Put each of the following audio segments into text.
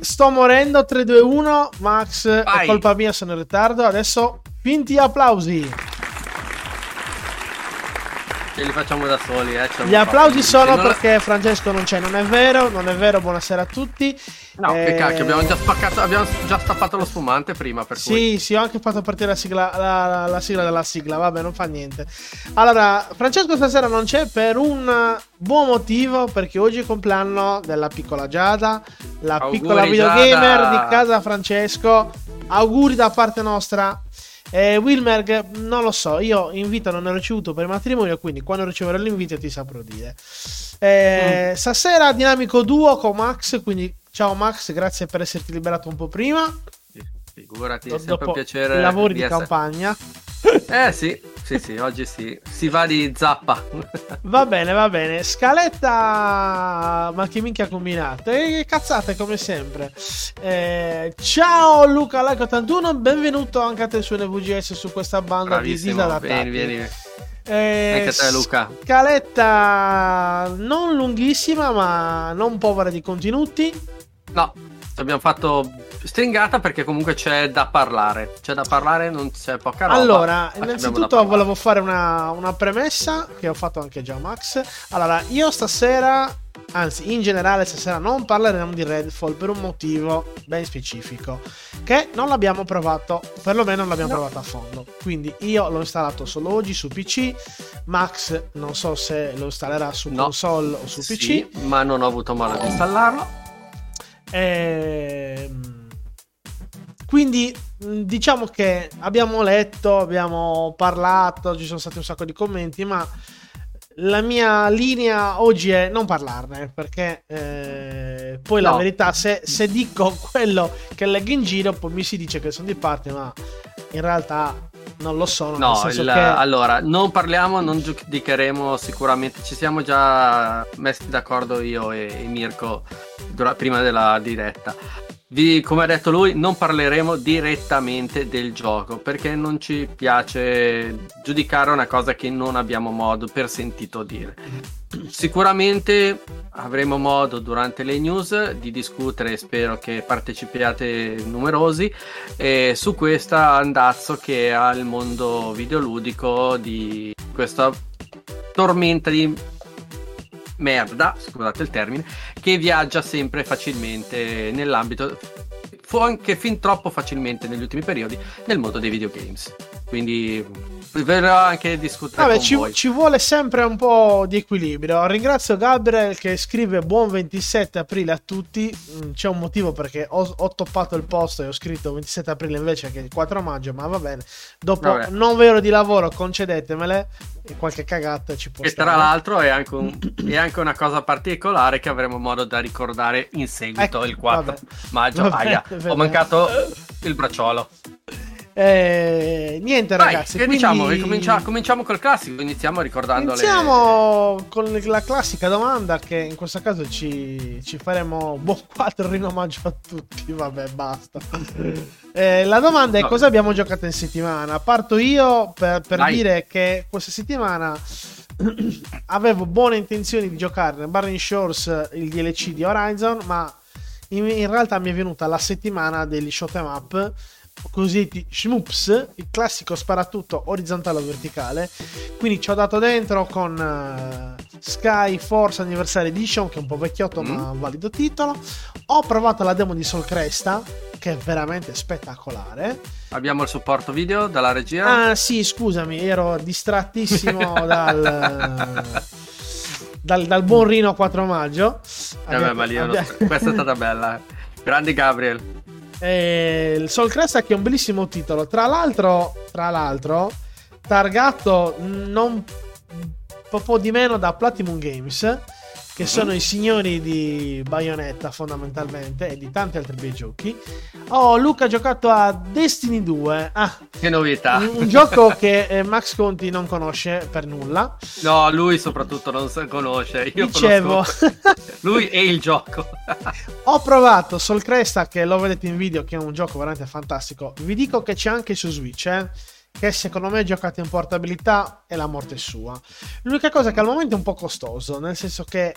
Sto morendo 3, 2, 1. Max, è Vai. colpa mia, sono in ritardo. Adesso finti applausi. Ce li facciamo da soli, eh. Gli applausi sono non- perché Francesco non c'è, non è vero, non è vero, buonasera a tutti. No, che Eh, cacchio, abbiamo già spaccato, abbiamo già stappato lo spumante prima, per cui... Sì, sì, ho anche fatto partire la sigla, la, la- la sigla della sigla, vabbè, non fa niente. Allora, Francesco stasera non c'è per un buon motivo, perché oggi è il compleanno della piccola Giada, la Auguri, piccola videogamer Giada. di casa Francesco. Auguri da parte nostra. Eh, Wilmerg, non lo so, io invito non ho ricevuto per matrimonio, quindi quando riceverò l'invito ti saprò dire. Eh, Stasera dinamico duo con Max, quindi ciao Max, grazie per esserti liberato un po' prima. Figurati, è sempre un dopo piacere. i lavori di essere- campagna. Eh sì, sì, sì, oggi sì. Si va di zappa. Va bene, va bene. Scaletta. Ma che minchia ha combinato? E cazzate come sempre. Eh, ciao Luca Like 81, benvenuto anche a te su NVGS su questa banda di Bravissimo, disadattati. vieni, vieni. Eh, Anche a te, Luca. Scaletta non lunghissima, ma non povera di contenuti. No, abbiamo fatto stringata perché comunque c'è da parlare. C'è da parlare, non c'è poca roba. Allora, innanzitutto volevo fare una, una premessa che ho fatto anche già a Max. Allora, io stasera, anzi in generale stasera non parleremo di Redfall per un motivo ben specifico, che non l'abbiamo provato, perlomeno non l'abbiamo No. provato a fondo. Quindi io l'ho installato solo oggi su PC, Max non so se lo installerà su No. console o su PC. Sì, ma non ho avuto modo di installarlo. Ehm, quindi mh, diciamo che abbiamo letto, abbiamo parlato, ci sono stati un sacco di commenti, ma la mia linea oggi è non parlarne perché eh, poi la No. verità se, se dico quello che leggo in giro poi mi si dice che sono di parte ma in realtà non lo sono No, il- che allora, non parliamo, non giudicheremo sicuramente. Ci siamo già messi d'accordo io e, e Mirko prima della diretta. Vi- come ha detto lui, non parleremo direttamente del gioco perché non ci piace giudicare una cosa che non abbiamo modo per sentito dire. Sicuramente avremo modo durante le news di discutere, spero che partecipiate numerosi, eh, su questa andazzo che ha il mondo videoludico di questa tormenta di merda, scusate il termine, che viaggia sempre facilmente nell'ambito, fu anche fin troppo facilmente negli ultimi periodi, nel mondo dei videogames. Quindi verrò anche discutere Vabbè, con ci, voi. ci vuole sempre un po' di equilibrio. Ringrazio Gabriel che scrive buon 27 aprile a tutti. Mm, C'è un motivo perché ho, ho toppato il posto e ho scritto 27 aprile invece che il 4 maggio, ma va bene. Dopo Vabbè. 9 ore di lavoro concedetemele e qualche cagata ci può E stare. tra l'altro è anche, un- è anche una cosa particolare che avremo modo da ricordare in seguito Ecco, il 4 vabbè. maggio. Vabbè, Aia, ho mancato il bracciolo. Eh, niente Dai, ragazzi, che quindi- diciamo? Ricomincia- cominciamo col classico, iniziamo ricordando le... Iniziamo con la classica domanda che in questo caso ci, ci faremo buon 4 in omaggio a tutti. Vabbè, basta. Eh, la domanda è No. cosa abbiamo giocato in settimana. Parto io per, per Vai. dire che questa settimana avevo buone intenzioni di giocare nel Burning Shores il DLC di Horizon, ma in, in realtà mi è venuta la settimana degli shot 'em up cosiddetti shmups, il classico sparatutto orizzontale o verticale. Quindi ci ho dato dentro con eh, Sky Force Anniversary Edition, che è un po' vecchiotto Mm. ma un valido titolo. Ho provato la demo di Sol Cresta, che è veramente spettacolare. Abbiamo il supporto video dalla regia. Ah, sì, scusami, ero distrattissimo dal. Dal, dal buon Rino 4 maggio Eh beh, ma lì è uno- abbia- questa è stata bella. Grandi Gabriel. Eh, il Soul Crest è un bellissimo titolo. Tra l'altro, tra l'altro, targato non po' di meno da Platinum Games, che sono i signori di Bayonetta fondamentalmente e di tanti altri bei giochi. Oh, Luca ha giocato a Destiny 2. Ah, Che novità. un, un gioco che eh, Max Conti non conosce per nulla. No, lui soprattutto non conosce. Io Dicevo, lui e il gioco. ho provato Soul Cresta che lo vedete in video che è un gioco veramente fantastico. Vi dico che c'è anche su Switch, eh, che secondo me giocate in portabilità e la morte è sua. L'unica cosa è che al momento è un po' costoso, nel senso che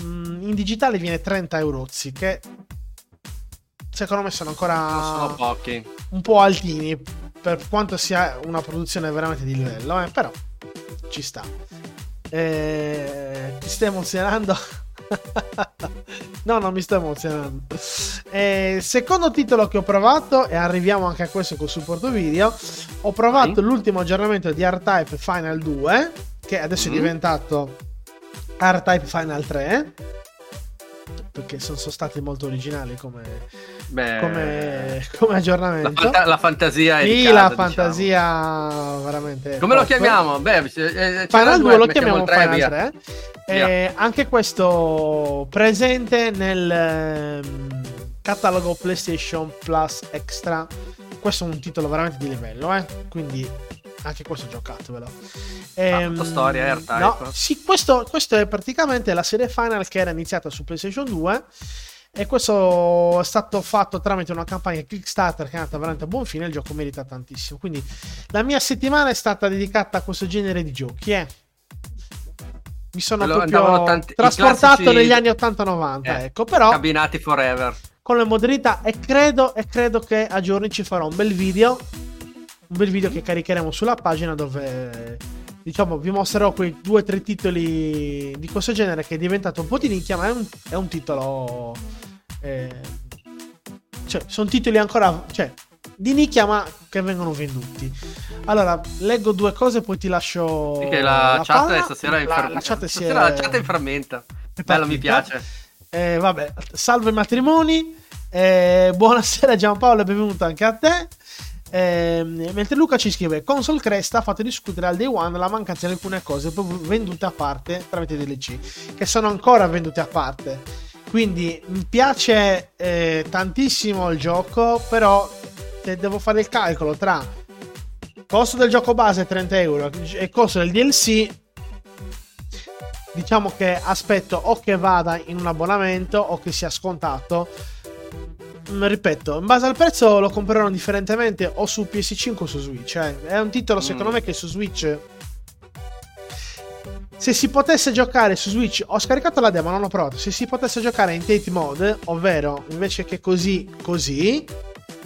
mm, in digitale viene 30 euro, che secondo me sono ancora sono pochi. un po' altini per quanto sia una produzione veramente di livello, eh, però ci sta. Eh, ti stai emozionando? No, non mi sto emozionando. Eh, secondo titolo che ho provato, e arriviamo anche a questo col supporto video, ho provato Vai. l'ultimo aggiornamento di R-Type Final 2, che adesso Mm. è diventato R-Type Final 3. Perché sono, sono stati molto originali come, Beh, come, come la, aggiornamento. fanta- la fantasia è Sì, casa, la diciamo. fantasia veramente. Come lo top. chiamiamo? Beh, eh, Final il 2 lo chiamiamo Final via. 3. Via. Eh, anche questo presente nel ehm, catalogo PlayStation Plus Extra. Questo è un titolo veramente di livello, eh? quindi anche questo giocatevelo. Ehm, fatto storia, R-Type. No, sì, questo, questo è praticamente la serie Final che era iniziata su PlayStation 2. E questo è stato fatto tramite una campagna Kickstarter che è andata veramente a buon fine. Il gioco merita tantissimo. Quindi la mia settimana è stata dedicata a questo genere di giochi. Eh. Mi sono Quello- proprio tanti- trasportato classici- negli anni 80-90. Eh, ecco, però Cabinati forever. con le modalità e credo, e credo che a giorni ci farò un bel video. Un bel video che caricheremo sulla pagina dove diciamo vi mostrerò quei due o tre titoli di questo genere che è diventato un po' di nicchia, ma è un, è un titolo. eh, cioè, sono titoli ancora. Cioè, di nicchia, ma che vengono venduti. Allora, leggo due cose, poi ti lascio. Perché la, chat palla. stasera è in La- la chat si stasera è- la chat è in è Bello, mi piace. Eh, vabbè, salve matrimoni. Eh, buonasera Giampaolo e benvenuto anche a te. Eh, mentre Luca ci scrive: Console Cresta ha fatto discutere al day one la mancanza di alcune cose vendute a parte tramite DLC, che sono ancora vendute a parte. Quindi mi piace eh, tantissimo il gioco, però se devo fare il calcolo tra costo del gioco base 30 euro e costo del DLC, diciamo che aspetto o che vada in un abbonamento o che sia scontato ripeto, in base al prezzo lo compreranno differentemente o su PS5 o su Switch. eh. È un titolo, secondo Mm. me, che su Switch. Se si potesse giocare su Switch, ho scaricato la demo, non l'ho provato. Se si potesse giocare in Tate Mode, ovvero invece che così, così,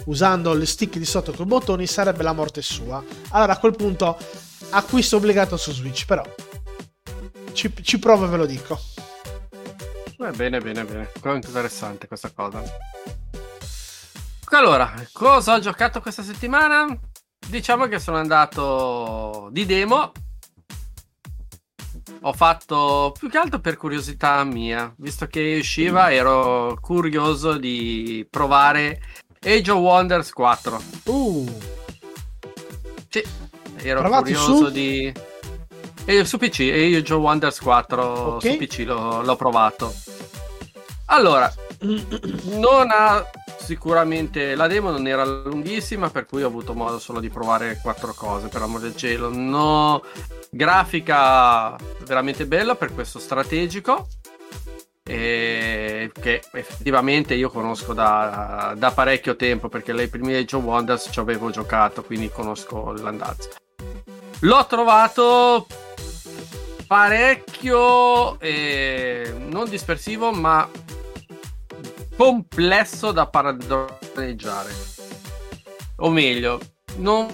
usando il stick di sotto con i bottoni, sarebbe la morte sua. Allora a quel punto acquisto obbligato su Switch, però ci, ci provo e ve lo dico. Eh, bene, bene, bene. È interessante questa cosa. Allora, cosa ho giocato questa settimana? Diciamo che sono andato di demo. Ho fatto più che altro per curiosità mia, visto che usciva, ero curioso di provare Age of Wonders 4. Uh, Sì, ero Provato curioso su? di. E su PC, Age of Wonders 4 Ok. su PC l'ho, l'ho provato. Allora, non ha sicuramente la demo non era lunghissima, per cui ho avuto modo solo di provare quattro cose, per amor del cielo. No, grafica veramente bella per questo strategico. E che effettivamente io conosco da, da parecchio tempo perché lei primi Age of Wonders ci avevo giocato quindi conosco l'andazzo l'ho trovato parecchio eh, non dispersivo ma complesso da padroneggiare. O meglio non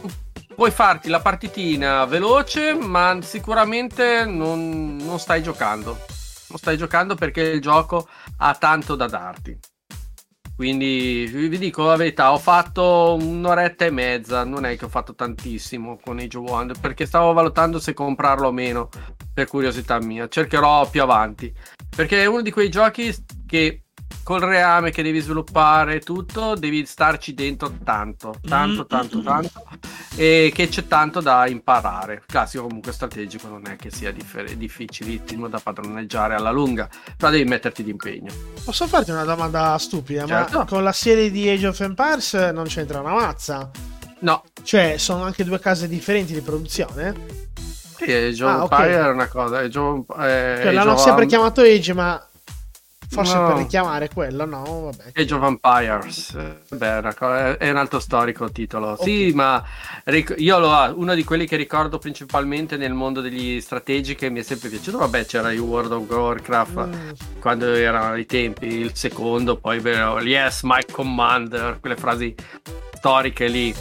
puoi farti la partitina veloce ma sicuramente non, non stai giocando. Non stai giocando perché il gioco ha tanto da darti. Quindi vi dico la verità ho fatto un'oretta e mezza non è che ho fatto tantissimo con Age of Wonder perché stavo valutando se comprarlo o meno per curiosità mia. Cercherò più avanti. Perché è uno di quei giochi che col reame che devi sviluppare tutto devi starci dentro tanto tanto tanto tanto e che c'è tanto da imparare classico comunque strategico non è che sia differ- difficilissimo da padroneggiare alla lunga però devi metterti d'impegno posso farti una domanda stupida? Certo. Ma con la serie di Age of Empires non c'entra una mazza? no Cioè, sono anche due case differenti di produzione? sì, Age of Ah, ok. Empire è una cosa Age of, eh, Cioè, Age l'hanno of sempre Am- chiamato Age, ma forse No. per richiamare quello, no? Vabbè. Age of Empires, Eh, beh, è un altro storico titolo. Sì, Ok. ma ric- io lo uno di quelli che ricordo principalmente nel mondo degli strategi che mi è sempre piaciuto. Vabbè, c'era il World of Warcraft Mm, quando erano i tempi, il secondo, poi vero, yes, my commander, quelle frasi storiche lì.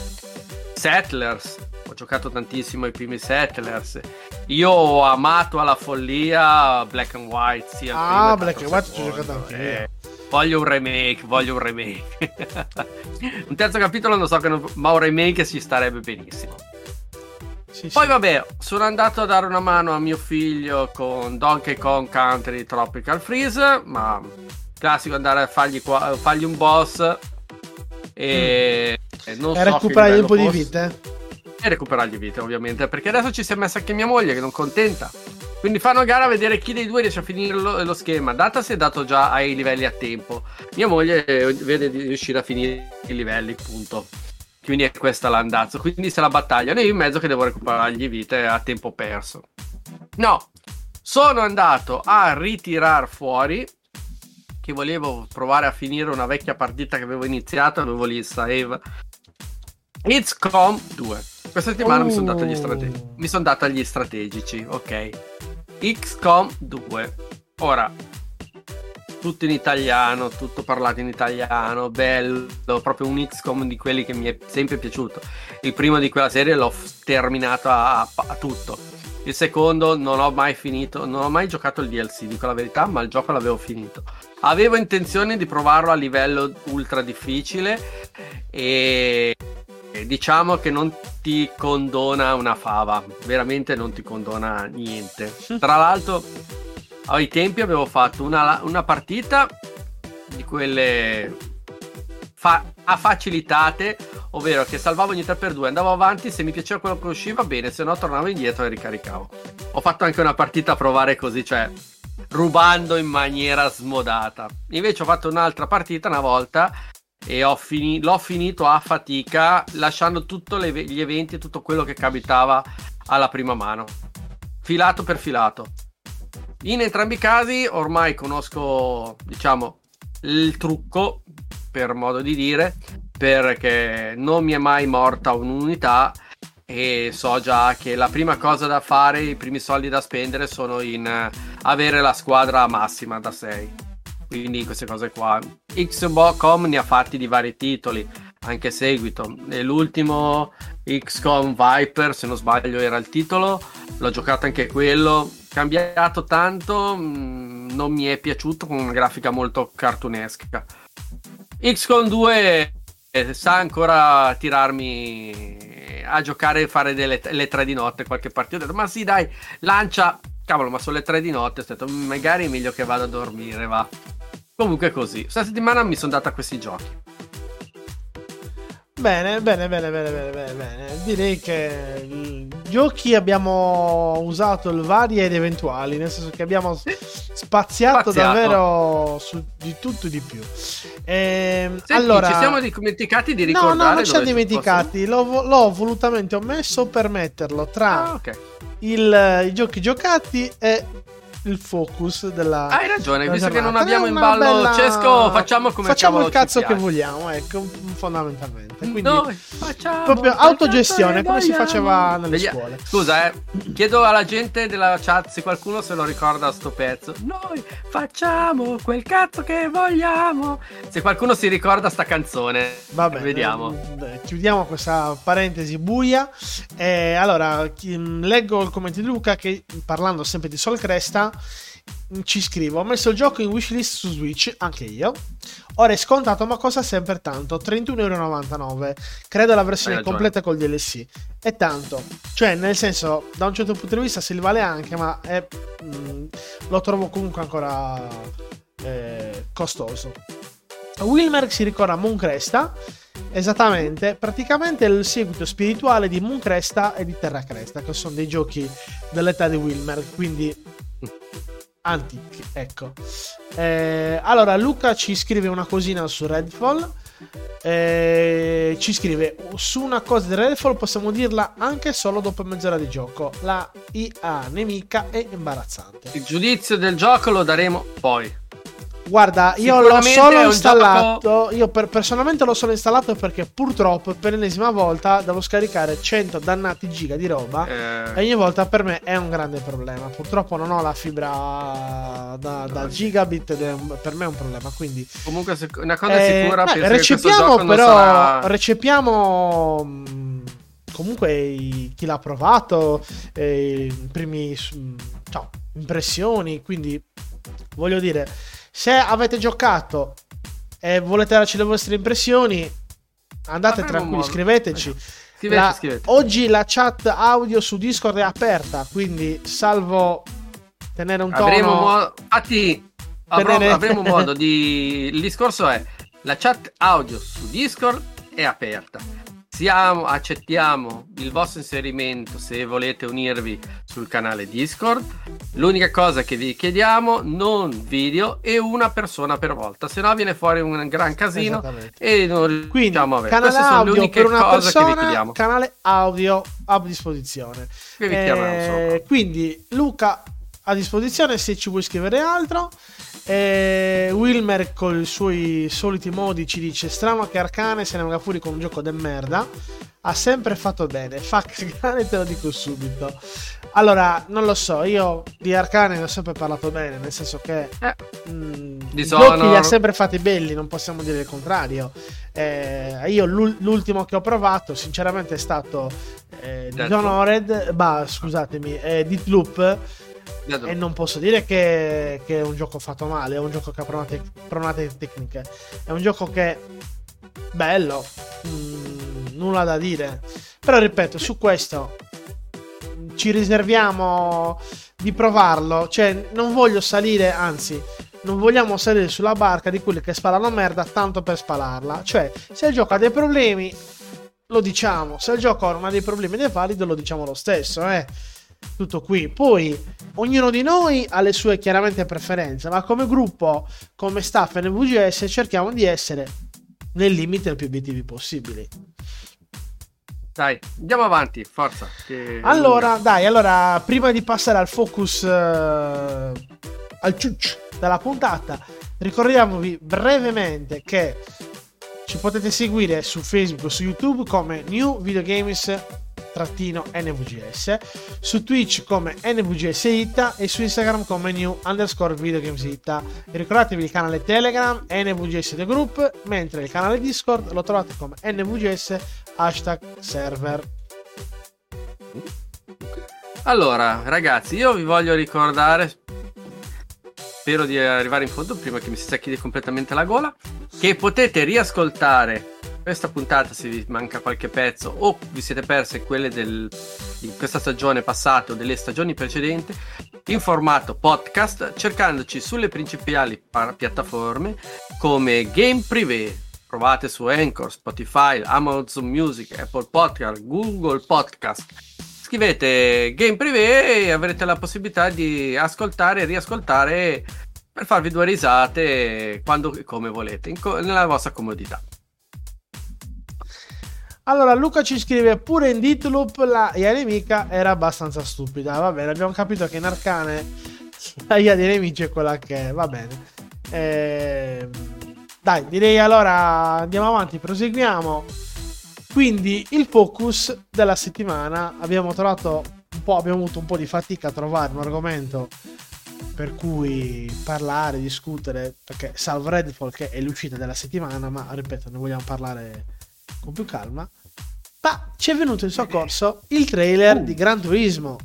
Settlers, ho giocato tantissimo ai primi Settlers. Io ho amato alla follia Black and White. Sia Ah, Black and White ci ho giocato anche. Eh, Voglio un remake, voglio un remake. un terzo capitolo non so che non- ma un remake ci starebbe benissimo. sì, Poi sì. vabbè, sono andato a dare una mano a mio figlio con Donkey Kong Country Tropical Freeze, ma classico andare a fargli, qua- fargli un boss e, e non E so recuperare un po' di fosse. E recuperargli vite ovviamente, perché adesso ci si è messa anche mia moglie che non contenta. Quindi fanno gara a vedere chi dei due riesce a finire lo, lo schema. Data si è dato già ai livelli a tempo. Mia moglie eh, vede di riuscire a finire i livelli, punto. Quindi è questa l'andazzo. Quindi se la battagliano. E io in mezzo che devo recuperargli vite a tempo perso. No, sono andato a ritirar fuori. Che volevo provare a finire una vecchia partita che avevo iniziato. Avevo lì save. It's Com 2. Questa settimana mi sono Oh. strategici. Mi sono dato agli strategici, ok. XCOM 2. Ora, tutto in italiano, tutto parlato in italiano, bello, proprio un XCOM di quelli che mi è sempre piaciuto. Il primo di quella serie l'ho terminato a, a- a tutto. Il secondo non ho mai finito, non ho mai giocato il DLC, dico la verità, ma il gioco l'avevo finito. Avevo intenzione di provarlo a livello ultra difficile e e diciamo che non ti condona una fava, veramente non ti condona niente. Tra l'altro, ai tempi avevo fatto una, una partita di quelle fa- a facilitate, ovvero che salvavo ogni 3x2, andavo avanti, se mi piaceva quello che usciva bene, se no tornavo indietro e ricaricavo. Ho fatto anche una partita a provare così, cioè rubando in maniera smodata. Invece ho fatto un'altra partita una volta e ho fini- l'ho finito a fatica lasciando tutti gli eventi e tutto quello che capitava alla prima mano filato per filato in entrambi i casi ormai conosco diciamo il trucco per modo di dire, perché non mi è mai morta un'unità e so già che la prima cosa da fare, i primi soldi da spendere sono in avere la squadra massima da 6. Quindi queste cose qua. Xbox.com ne ha fatti di vari titoli, anche seguito. L'ultimo XCOM Viper, se non sbaglio era il titolo, l'ho giocato anche quello. Cambiato tanto, mh, non mi è piaciuto con una grafica molto cartunesca. XCOM 2 eh, sa ancora tirarmi a giocare e fare delle le tre di notte qualche partita. Ma sì, dai, lancia. Cavolo, ma sono le tre di notte. Ho detto, magari è meglio che vada a dormire, va. Comunque così. Questa settimana mi sono data questi giochi. Bene, bene, bene, bene, bene, bene, bene. Direi che i giochi abbiamo usato il vari ed eventuali, nel senso che abbiamo spaziato, Spaziato. davvero su di tutto e di più. Ehm, Senti, allora, ci siamo dimenticati di no, ricordare. no, non ci siamo dimenticati. L'ho, l'ho volutamente omesso per metterlo tra Ah, ok. il- i giochi giocati e il focus della. Hai ragione, della visto che non giornata. abbiamo in ballo bella- Cesco, facciamo come Facciamo il cazzo che vogliamo, ecco, fondamentalmente. Quindi, Noi facciamo proprio autogestione, come si faceva nelle Vedi- scuole. Scusa, eh, chiedo alla gente della chat se qualcuno se lo ricorda sto pezzo. Noi facciamo quel cazzo che vogliamo. Se qualcuno si ricorda sta canzone, Vabbè, vediamo. eh, chiudiamo questa parentesi buia. Eh, allora, leggo il commento di Luca che parlando sempre di Sol Cresta ci scrive: Ho messo il gioco in wishlist su Switch, anche io. Ora è scontato, ma costa sempre tanto: 31,99€. Credo la versione ragione. completa col DLC. È tanto, cioè, nel senso, da un certo punto di vista se li vale anche, ma è, mh, lo trovo comunque ancora eh, costoso. Wilmer si ricorda Mooncresta, esattamente, praticamente è il seguito spirituale di Mooncresta e di Terra Cresta, che sono dei giochi dell'età di Wilmer, quindi antichi, ecco. Eh, allora, Luca ci scrive una cosina su Redfall. eh, ci scrive su una cosa di Redfall possiamo dirla anche solo dopo mezz'ora di gioco la IA nemica è imbarazzante Il giudizio del gioco lo daremo poi. Guarda, io l'ho solo installato. Io per- personalmente l'ho solo installato perché purtroppo per l'ennesima volta devo scaricare 100 dannati giga di roba. E Eh, ogni volta per me è un grande problema. Purtroppo non ho la fibra da, da gigabit ed è un- per me è un problema. Quindi comunque una cosa eh, è sicura, beh, recepiamo gioco però sarà- recepiamo mh, comunque i- chi l'ha provato, eh, i primi mm, ciao, impressioni. Quindi voglio dire, se avete giocato e volete darci le vostre impressioni, andate Avremo tranquilli, modo. scriveteci. Scrivete, La- scrivete. Oggi la chat audio su Discord è aperta, quindi salvo tenere un tono. Avremo modo. Infatti, Tenere- avremo modo di. Il discorso è: la chat audio su Discord è aperta. Siamo, accettiamo il vostro inserimento se volete unirvi sul canale Discord. L'unica cosa che vi chiediamo, non video e una persona per volta, se no viene fuori un gran casino e non Quindi, riusciamo a avere. canale Queste sono le audio uniche per una cose che vi persona, chiediamo. canale audio a disposizione. Eh, quindi, Luca a disposizione se ci vuoi scrivere altro. Eh, Wilmer con i suoi soliti modi ci dice strano che Arcane se ne venga fuori con un gioco de merda ha sempre fatto bene fa cagare te lo dico subito allora non lo so io di Arcane ne ho sempre parlato bene nel senso che Eh, Mm, i giochi li ha sempre fatti belli, non possiamo dire il contrario. Eh, io l'ul- l'ultimo che ho provato, sinceramente, è stato eh. Dishonored, bah, scusatemi, eh, Deathloop. E non posso dire che, che è un gioco fatto male, è un gioco che ha pronate, pronate tecniche. È un gioco che bello, mm, nulla da dire. Però ripeto, su questo ci riserviamo di provarlo. Cioè, non voglio salire, anzi, non vogliamo salire sulla barca di quelli che sparano merda tanto per spararla. Cioè, se il gioco ha dei problemi, lo diciamo. Se il gioco non ha dei problemi ed è valido, lo diciamo lo stesso, eh. Tutto qui. Poi, ognuno di noi ha le sue chiaramente preferenze, ma come gruppo, come staff NVGS, cerchiamo di essere nel limite del più obiettivi possibili. Dai, andiamo avanti, forza. che- Allora, dai, allora, prima di passare al focus, eh, al ciuccio della puntata, ricordiamovi brevemente che Ci potete seguire su Facebook o su YouTube come New Videogames trattino NVGS, su Twitch come NVGS Ita e su Instagram come New underscore Videogames Ita. Ricordatevi il canale Telegram NVGS The Group, mentre il canale Discord lo trovate come NVGS hashtag server. Allora, ragazzi, io vi voglio ricordare, spero di arrivare in fondo prima che mi si secchi completamente la gola, che potete riascoltare questa puntata se vi manca qualche pezzo o vi siete perse quelle del, di questa stagione passata o delle stagioni precedenti in formato podcast cercandoci sulle principali par- piattaforme come Game Privé provate su Anchor, Spotify, Amazon Music, Apple Podcast, Google Podcast scrivete Game Privé e avrete la possibilità di ascoltare e riascoltare per farvi due risate quando e come volete, co- nella vostra comodità. Allora, Luca ci scrive pure in Deathloop la IA nemica era abbastanza stupida. Va bene, abbiamo capito che in Arcane la IA dei nemici è quella che è. Va bene. Ehm, dai, direi allora andiamo avanti, proseguiamo. Quindi il focus della settimana abbiamo trovato un po', abbiamo avuto un po' di fatica a trovare un argomento per cui parlare, discutere, perché salvo Redfall che è l'uscita della settimana, ma ripeto, ne vogliamo parlare con più calma. Ma ci è venuto in soccorso il trailer Uh. di Gran Turismo,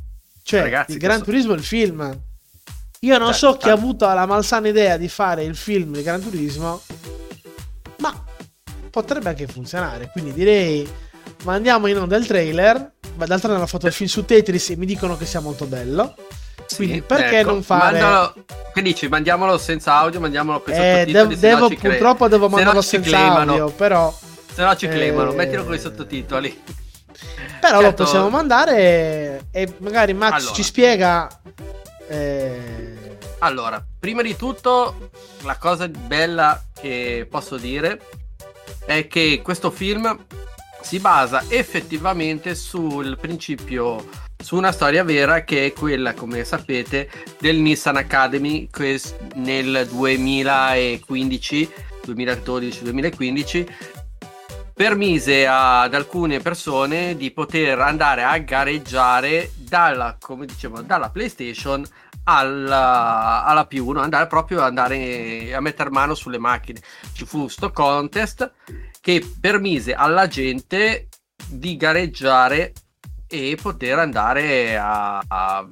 cioè Ragazzi, di Gran questo- Turismo il film. Io non Cioè, so chi ha tanto- avuto la malsana idea di fare il film di Gran Turismo, ma potrebbe anche funzionare. Quindi direi mandiamo in onda il trailer. Ma d'altronde hanno fatto il film su Tetris e mi dicono che sia molto bello. Quindi perché non fare- mandalo- che dici? Mandiamolo senza audio, mandiamolo con Eh, devo, cre- purtroppo devo mandarlo senza claimano. audio, però, Se no ci claimano, Eh, mettilo con i sottotitoli. però lo Certo. possiamo mandare e, magari Max Allora. ci spiega. eh, Allora, prima di tutto, la cosa bella che posso dire è che questo film si basa effettivamente sul principio, su una storia vera che è quella, come sapete, del Nissan Academy nel 2015, 2012-2015 permise ad alcune persone di poter andare a gareggiare dalla, come dicevo, dalla PlayStation alla, alla P1, andare proprio andare a mettere mano sulle macchine. Ci fu sto contest che permise alla gente di gareggiare e poter andare a, a-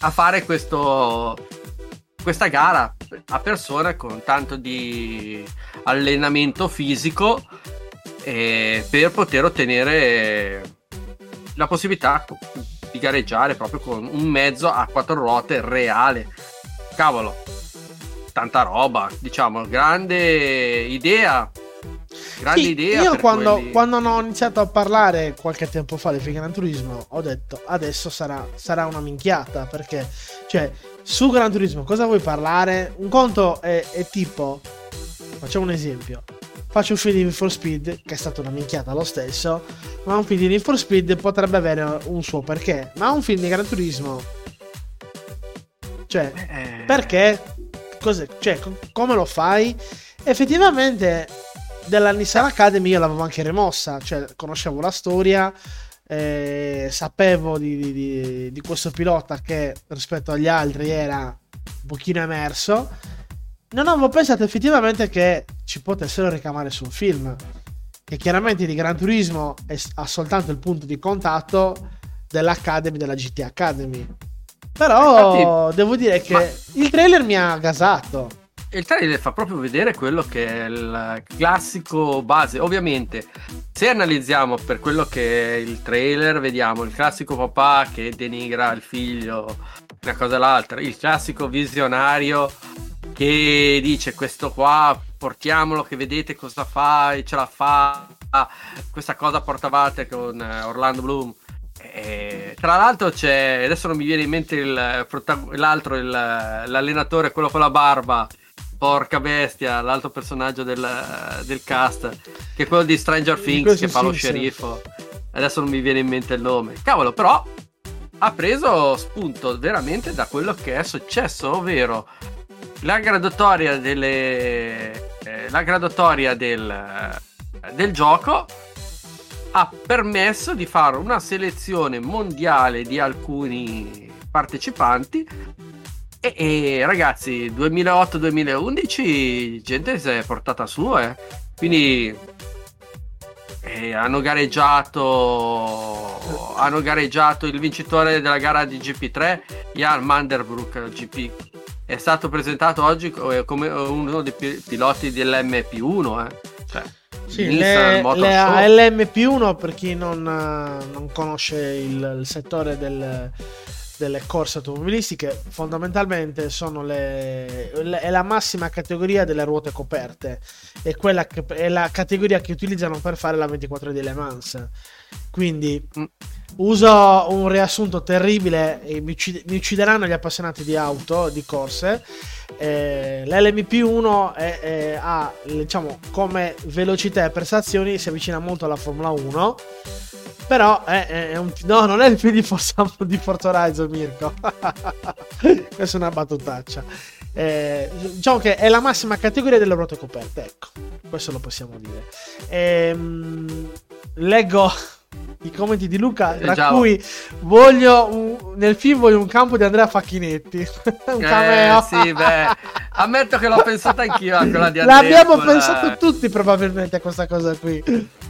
a fare questo, questa gara a persona con tanto di allenamento fisico eh, per poter ottenere la possibilità di gareggiare proprio con un mezzo a quattro ruote reale. Cavolo, tanta roba, diciamo, grande idea. Grande sì, idea. io quando, quelli- quando ho iniziato a parlare qualche tempo fa del film Gran Turismo ho detto adesso sarà, sarà una minchiata perché cioè su Gran Turismo cosa vuoi parlare? Un conto è, è tipo facciamo un esempio faccio un film di Need for Speed che è stata una minchiata lo stesso ma un film di Need for Speed potrebbe avere un suo perché ma un film di Gran Turismo cioè Eh, perché? Cos'è? Cioè, co- come lo fai? Effettivamente, della Nissan Academy io l'avevo anche rimossa, cioè conoscevo la storia, eh, sapevo di, di- di- di questo pilota che rispetto agli altri era un pochino emerso. Non avevo pensato effettivamente che ci potessero ricamare su un film. Che chiaramente di Gran Turismo è- ha soltanto il punto di contatto dell'Academy, della GT Academy. Però Infatti- devo dire che ma- il trailer mi ha gasato. Il trailer fa proprio vedere quello che è il classico base. Ovviamente, se analizziamo per quello che è il trailer, vediamo il classico papà che denigra il figlio, una cosa e l'altra, il classico visionario che dice questo qua portiamolo che vedete cosa fa e ce la fa. Questa cosa portavate con eh, Orlando Bloom. E, tra l'altro c'è adesso non mi viene in mente il l'altro il- l'allenatore quello con la barba. Porca bestia l'altro personaggio del, del cast che è quello di Stranger Things che fa lo sceriffo. Adesso non mi viene in mente il nome. Cavolo però ha preso spunto veramente da quello che è successo ovvero la graduatoria delle eh, la graduatoria del del gioco ha permesso di fare una selezione mondiale di alcuni partecipanti e, e ragazzi 2008-2011 gente si è portata su eh. quindi eh, hanno gareggiato hanno gareggiato il vincitore della gara di GP3 Jan Manderbrook GP è stato presentato oggi co- come uno dei pi- piloti dell'MP1 eh. cioè, Sì, Nissan le, Motor le Show. ALMP1 per chi non, eh, non conosce il, il settore del- delle corse automobilistiche fondamentalmente sono le, le- è la massima categoria delle ruote coperte è, quella che, è la categoria che utilizzano per fare la 24 di Le Mans quindi Mm. Uso un riassunto terribile mi, uccide- mi uccideranno gli appassionati di auto di corse. Eh, l'LMP1 è- è- ha diciamo come velocità e prestazioni si avvicina molto alla Formula 1 però è, è- un no non è il film di Forza, di Forza Horizon Mirko. Questa è una battutaccia. Eh, diciamo che è la massima categoria delle ruote coperte ecco questo lo possiamo dire. Ehm, leggo i commenti di Luca tra già. cui voglio un- nel film voglio un campo di Andrea Facchinetti un cameo Eh, sì, beh, ammetto che l'ho pensata anch'io a quella di Andrea. L'abbiamo quella- pensato tutti probabilmente a questa cosa qui.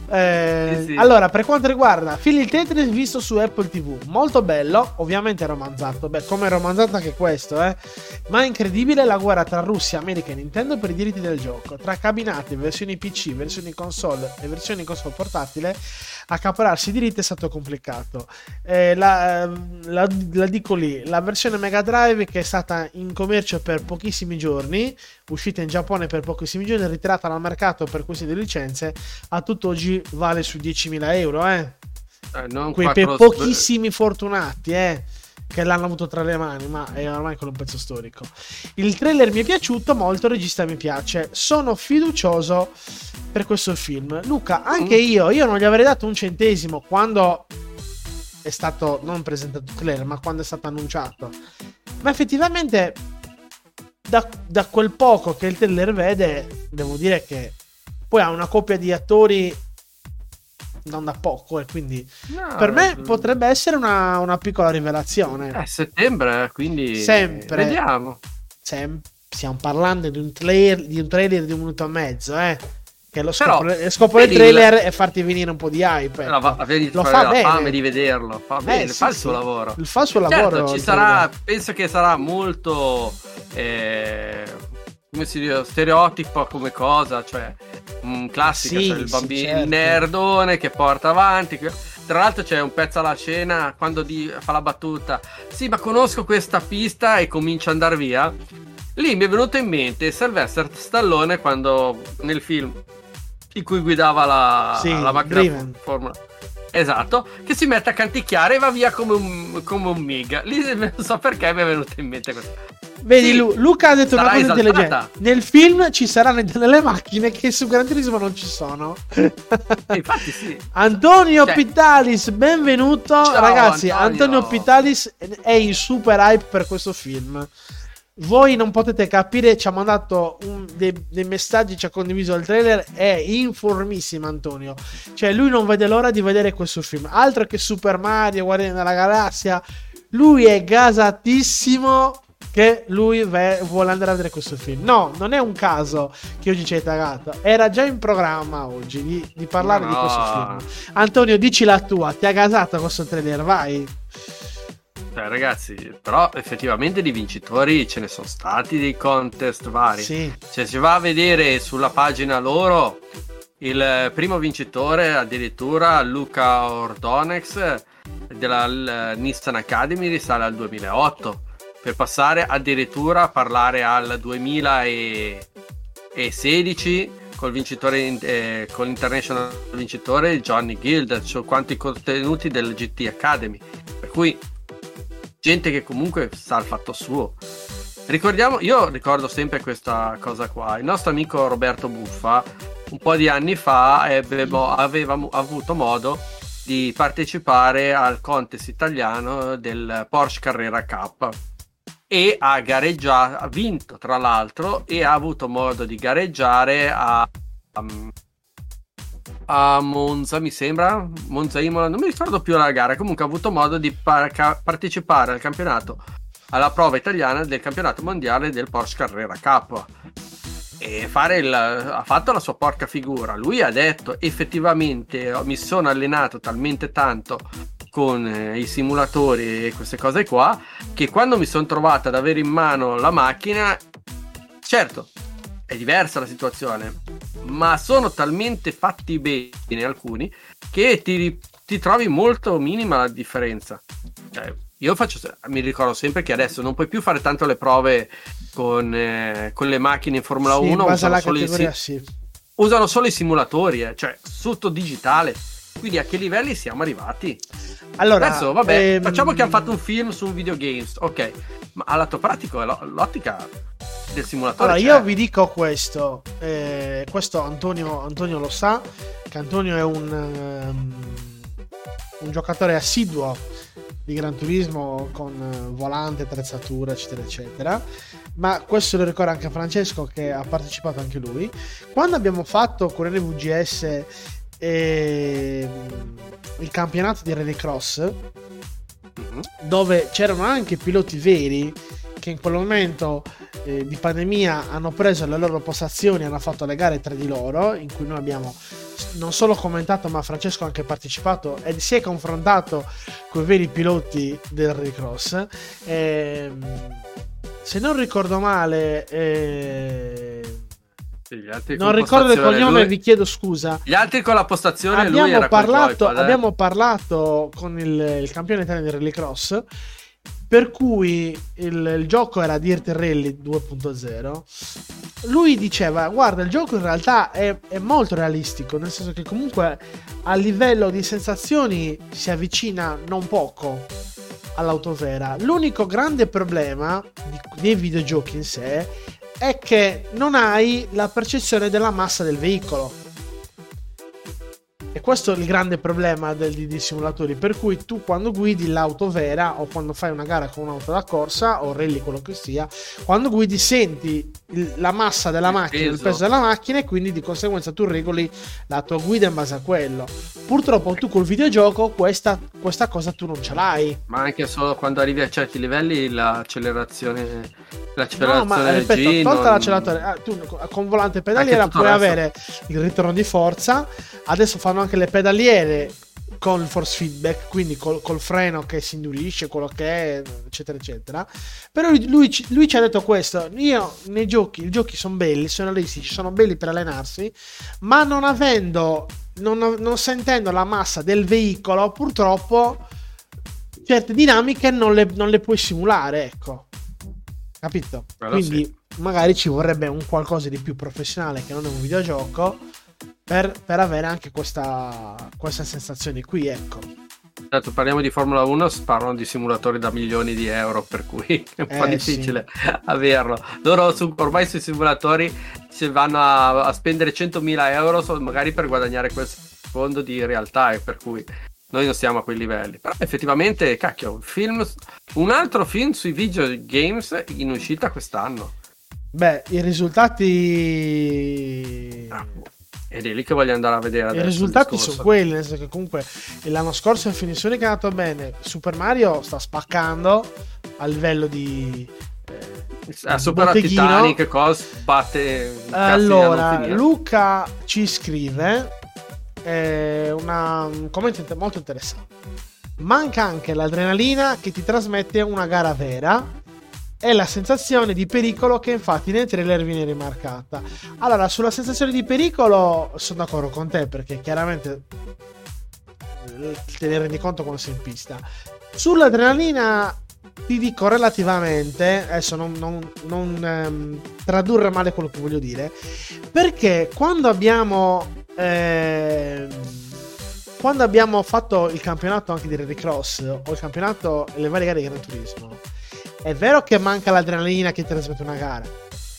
Eh, Sì, sì. Allora, per quanto riguarda Philly Tetris visto su Apple TV, molto bello, ovviamente romanzato, beh, come romanzato anche questo, eh. Ma è incredibile la guerra tra Russia, America e Nintendo per i diritti del gioco, tra cabinati, versioni PC, versioni console e versioni console portatile. Accapararsi i diritti è stato complicato. Eh, la, ehm, la- la dico lì, la versione Mega Drive che è stata in commercio per pochissimi giorni, uscita in Giappone per pochissimi giorni, ritirata dal mercato per di licenze, a tutt'oggi vale su 10.000 euro, eh. Eh, non Quei per pochissimi fortunati, eh. Che l'hanno avuto tra le mani, ma è ormai quello un pezzo storico. Il trailer mi è piaciuto molto, il regista mi piace. Sono fiducioso per questo film. Luca, anche Mm. io, io non gli avrei dato un centesimo quando è stato non presentato il trailer, ma quando è stato annunciato. Ma effettivamente, da, da quel poco che il trailer vede, devo dire che poi ha una coppia di attori non da poco, e quindi No, per me eh, potrebbe essere una, una piccola rivelazione. È settembre, quindi Sempre. vediamo. Sem- stiamo parlando di un, trailer, di un trailer di un minuto e mezzo, eh. Che lo Però, scopo, lo scopo del trailer è farti venire un po' di hype. No, va- vedi, Lo fa bene. fame di vederlo. Fa bene, Eh, sì, fa il sì. suo lavoro. Il fa il suo Certo, lavoro. ci sarà, penso che sarà molto eh, come si dice, stereotipo come cosa, cioè un classico, Sì, cioè il sì, bambino certo. il nerdone che porta avanti. Tra l'altro c'è un pezzo alla scena quando di- fa la battuta. Sì, ma conosco questa pista e comincia ad andare via. Lì mi è venuto in mente Sylvester Stallone quando nel film in cui guidava la, Sì, la macchina. Formula Esatto, che si mette a canticchiare e va via come un, come un MIG. Lì non so perché mi è venuto in mente questo. Vedi, Sì, Lu- Luca ha detto una cosa esaltata. intelligente. Nel film ci saranno delle macchine che su Gran Turismo non ci sono. Infatti sì. Antonio Cioè- Pitalis, benvenuto. Ciao, Ragazzi, Antonio. Antonio. Pitalis è in super hype per questo film. Voi non potete capire, ci ha mandato un- dei, dei messaggi, ci ha condiviso il trailer, è informissimo Antonio. Cioè lui non vede l'ora di vedere questo film. Altro che Super Mario, Guardiani della Galassia. Lui è gasatissimo che lui ve- vuole andare a vedere questo film. No, non è un caso che oggi ci hai tagato. Era già in programma oggi di, di parlare Ma di no. questo film. Antonio, dici la tua, ti ha gasato questo trailer, vai. Cioè, ragazzi, però effettivamente di vincitori ce ne sono stati dei contest vari. Sì, Cioè, si va a vedere sulla pagina loro il primo vincitore, addirittura Luca Ordonex della Nissan Academy risale al 2008 per passare addirittura a parlare al 2016 col vincitore in- eh, con l'international vincitore Johnny Guild su quanti contenuti del GT Academy. Per cui gente che comunque sa il fatto suo Ricordiamo, io ricordo sempre questa cosa qua. Il nostro amico Roberto Buffa, un po' di anni fa, ebbe aveva avuto modo di partecipare al contest italiano del Porsche Carrera Cup e ha gareggiato, ha vinto tra l'altro e ha avuto modo di gareggiare a, a Monza, mi sembra, Monza Imola, non mi ricordo più la gara, comunque ha avuto modo di par- partecipare al campionato, alla prova italiana del campionato mondiale del Porsche Carrera K. E il, ha fatto la sua porca figura. Lui ha detto effettivamente mi sono allenato talmente tanto con eh, i simulatori e queste cose qua che quando mi sono trovato ad avere in mano la macchina, certo, è diversa la situazione, ma sono talmente fatti bene alcuni che ti, ti trovi molto minima la differenza. Cioè, io faccio, mi ricordo sempre che adesso non puoi più fare tanto le prove con, eh, con le macchine in Formula Sì, in 1, base alla usano solo, si- sì. usano solo i simulatori, eh, cioè tutto digitale. Quindi a che livelli siamo arrivati? Allora, Adesso, vabbè, ehm, facciamo che hanno fatto un film su un videogames, ok, ma all'atto pratico è l'ottica del simulatore. Allora, c'è. io vi dico questo, eh, questo Antonio, Antonio lo sa, che Antonio è un, ehm, un giocatore assiduo di Gran Turismo con eh, volante, attrezzatura, eccetera, eccetera. Ma questo lo ricorda anche a Francesco che ha partecipato anche lui. Quando abbiamo fatto con NVGS ehm, il campionato di Rallycross, Mhm. dove c'erano anche piloti veri che in quel momento eh, di pandemia hanno preso le loro postazioni e hanno fatto le gare tra di loro, in cui noi abbiamo non solo commentato, ma Francesco ha anche partecipato e si è confrontato con i veri piloti del rallycross. Ehm, se non ricordo male, eh, Sì, non ricordo il cognome, lui- vi chiedo scusa. Gli altri con la postazione Abbiamo parlato, joypad, eh. abbiamo parlato con il, il campione italiano di rallycross per cui il, il gioco era Dirt Rally 2.0 lui diceva guarda il gioco in realtà è, è molto realistico nel senso che comunque a livello di sensazioni si avvicina non poco all'auto vera l'unico grande problema di- dei videogiochi in sé è che non hai la percezione della massa del veicolo e questo è il grande problema del, dei simulatori. Per cui tu quando guidi l'auto vera o quando fai una gara con un'auto da corsa o rally, quello che sia, quando guidi senti il- la massa della macchina, il peso. peso della macchina e quindi di conseguenza tu regoli la tua guida in base a quello. Purtroppo tu col videogioco questa, questa cosa tu non ce l'hai. Ma anche solo quando arrivi a certi livelli l'accelerazione, No, l'accelerazione ma del ripeto, G tolta non- l'acceleratore, ah, tu con volante pedaliera puoi avere il ritorno di forza. Adesso fanno anche le pedaliere con il force feedback, quindi col, col freno che si indurisce, quello che è, eccetera, eccetera. Però lui, lui ci- lui ci ha detto questo: io nei giochi, i giochi sono belli, sono realistici, sono belli per allenarsi, ma non avendo, non, non sentendo la massa del veicolo, purtroppo certe dinamiche non le, non le puoi simulare, ecco. Capito? Quello Quindi magari ci vorrebbe un qualcosa di più professionale che non è un videogioco per, per avere anche questa, questa sensazione qui, ecco. Certo, parliamo di Formula 1, si parlano di simulatori da milioni di euro, per cui è un po' Eh, difficile averlo. Loro su- ormai sui simulatori si vanno a, a spendere 100.000 euro magari per guadagnare quel secondo di realtà, e per cui noi non siamo a quei livelli. Però effettivamente, cacchio, un film, un altro film sui videogames in uscita quest'anno. Beh, i risultati... Ah, Ed è lì che voglio andare a vedere I risultati sono quelli, nel senso che comunque l'anno scorso è Finzione che è andato bene. Super Mario sta spaccando a livello di. eh, Ha superato. Titanic, cos batte Allora. Luca ci scrive eh, una, un commento molto interessante. Manca anche l'adrenalina che ti trasmette una gara vera e la sensazione di pericolo che infatti nel trailer viene rimarcata. Allora, sulla sensazione di pericolo sono d'accordo con te perché chiaramente eh, te ne rendi conto quando sei in pista. Sull'adrenalina ti dico relativamente, adesso non, non- non, ehm, tradurre male quello che voglio dire, perché quando abbiamo ehm, quando abbiamo fatto il campionato anche di Rallycross o il campionato e le varie gare di Gran Turismo, è vero che manca l'adrenalina che ti trasmette una gara,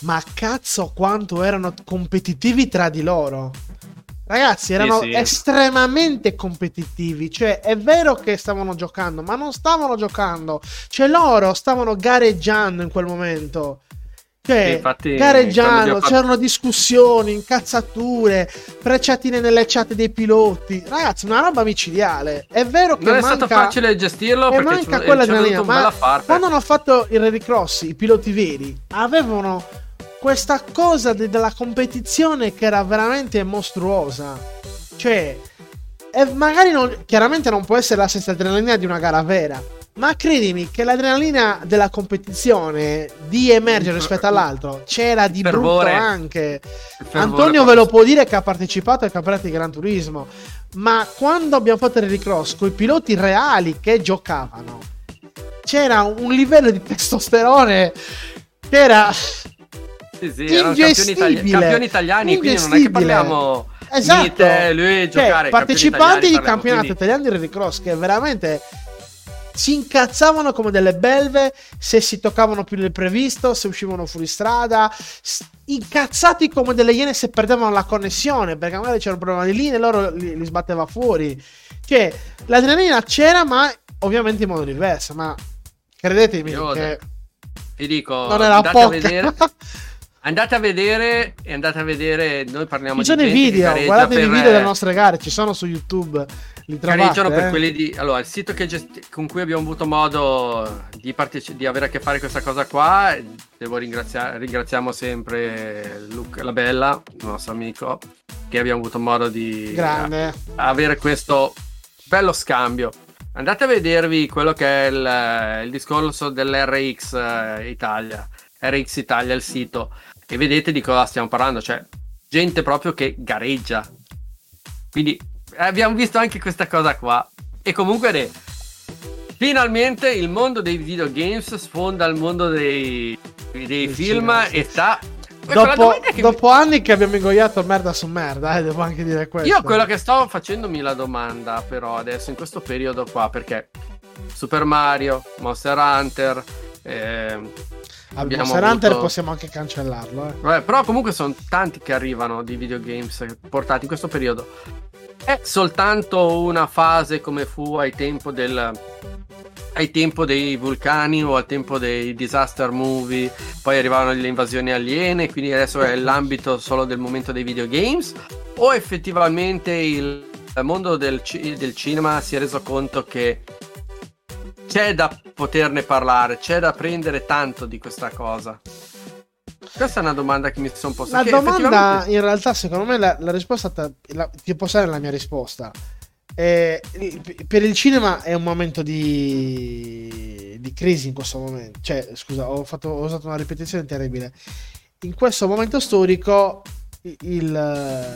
ma cazzo quanto erano competitivi tra di loro. Ragazzi, erano sì. estremamente competitivi. Cioè, è vero che stavano giocando, ma non stavano giocando. Cioè, loro stavano gareggiando in quel momento. Cioè, infatti, abbiamo fatto- c'erano discussioni, incazzature, frecciatine nelle chat dei piloti. Ragazzi, una roba micidiale. È vero che Non è manca... stato facile gestirlo E perché manca è quella adrenalina, ma quando hanno fatto il rallycross, i piloti veri avevano questa cosa de- della competizione che era veramente mostruosa. Cioè, e magari non, chiaramente non può essere la stessa adrenalina di una gara vera. Ma credimi che l'adrenalina della competizione di emergere rispetto all'altro c'era di Fervore. brutto anche. Fervore Antonio ve lo può dire che ha partecipato ai campionati di Gran Turismo, ma quando abbiamo fatto il rallycross con i piloti reali che giocavano, c'era un livello di testosterone che era Sì, sì, erano campioni, itali- campioni italiani, quindi non è che parliamo Esatto. di te, lui Cioè, giocare. partecipanti di campionato italiani, italiano di rallycross che veramente si incazzavano come delle belve se si toccavano più del previsto, se uscivano fuori strada, incazzati come delle iene se perdevano la connessione, perché magari c'era un problema di linea e loro li, li sbatteva fuori. Cioè, l'adrenalina c'era, ma ovviamente in modo diverso, ma credetemi Io- che Vi dico, non era andate a poca. vedere. Andate a vedere e andate a vedere. Noi parliamo Ci di sono i video, guardate i video delle nostre gare, ci sono su YouTube. Li trovate, gareggiano per eh. quelli di allora il sito che gesti- con cui abbiamo avuto modo di, parteci- di avere a che fare questa cosa qua devo ringraziare ringraziamo sempre Luca La Bella il nostro amico che abbiamo avuto modo di Grande. avere questo bello scambio andate a vedervi quello che è il, il discorso dell'RX eh, Italia RX Italia il sito e vedete di cosa stiamo parlando cioè gente proprio che gareggia quindi abbiamo visto anche questa cosa qua e comunque Re, finalmente il mondo dei videogames sfonda il mondo dei, dei film cinema, sì. e sta Ecco, Dopo, che mi- dopo anni che abbiamo ingoiato merda su merda, eh, devo anche dire questo. Io quello che sto facendomi la domanda però adesso in questo periodo qua perché Super Mario, Monster Hunter, abbiamo Monster Hunter avuto- possiamo anche cancellarlo. Eh. vabbè, però comunque sono tanti che arrivano di videogames portati in questo periodo. È soltanto una fase come fu ai tempo del ai tempo dei vulcani o al tempo dei disaster movie, poi arrivavano le invasioni aliene, quindi adesso è l'ambito solo del momento dei videogames o effettivamente il mondo del, del cinema si è reso conto che c'è da poterne parlare, c'è da prendere tanto di questa cosa. Questa è una domanda che mi sono posta. La che domanda, effettivamente- in realtà, secondo me, la, la risposta ta- la- ti posso dare la mia risposta. Eh, per il cinema è un momento di, di crisi in questo momento. Cioè, scusa, ho, fatto- ho usato una ripetizione terribile. In questo momento storico, il,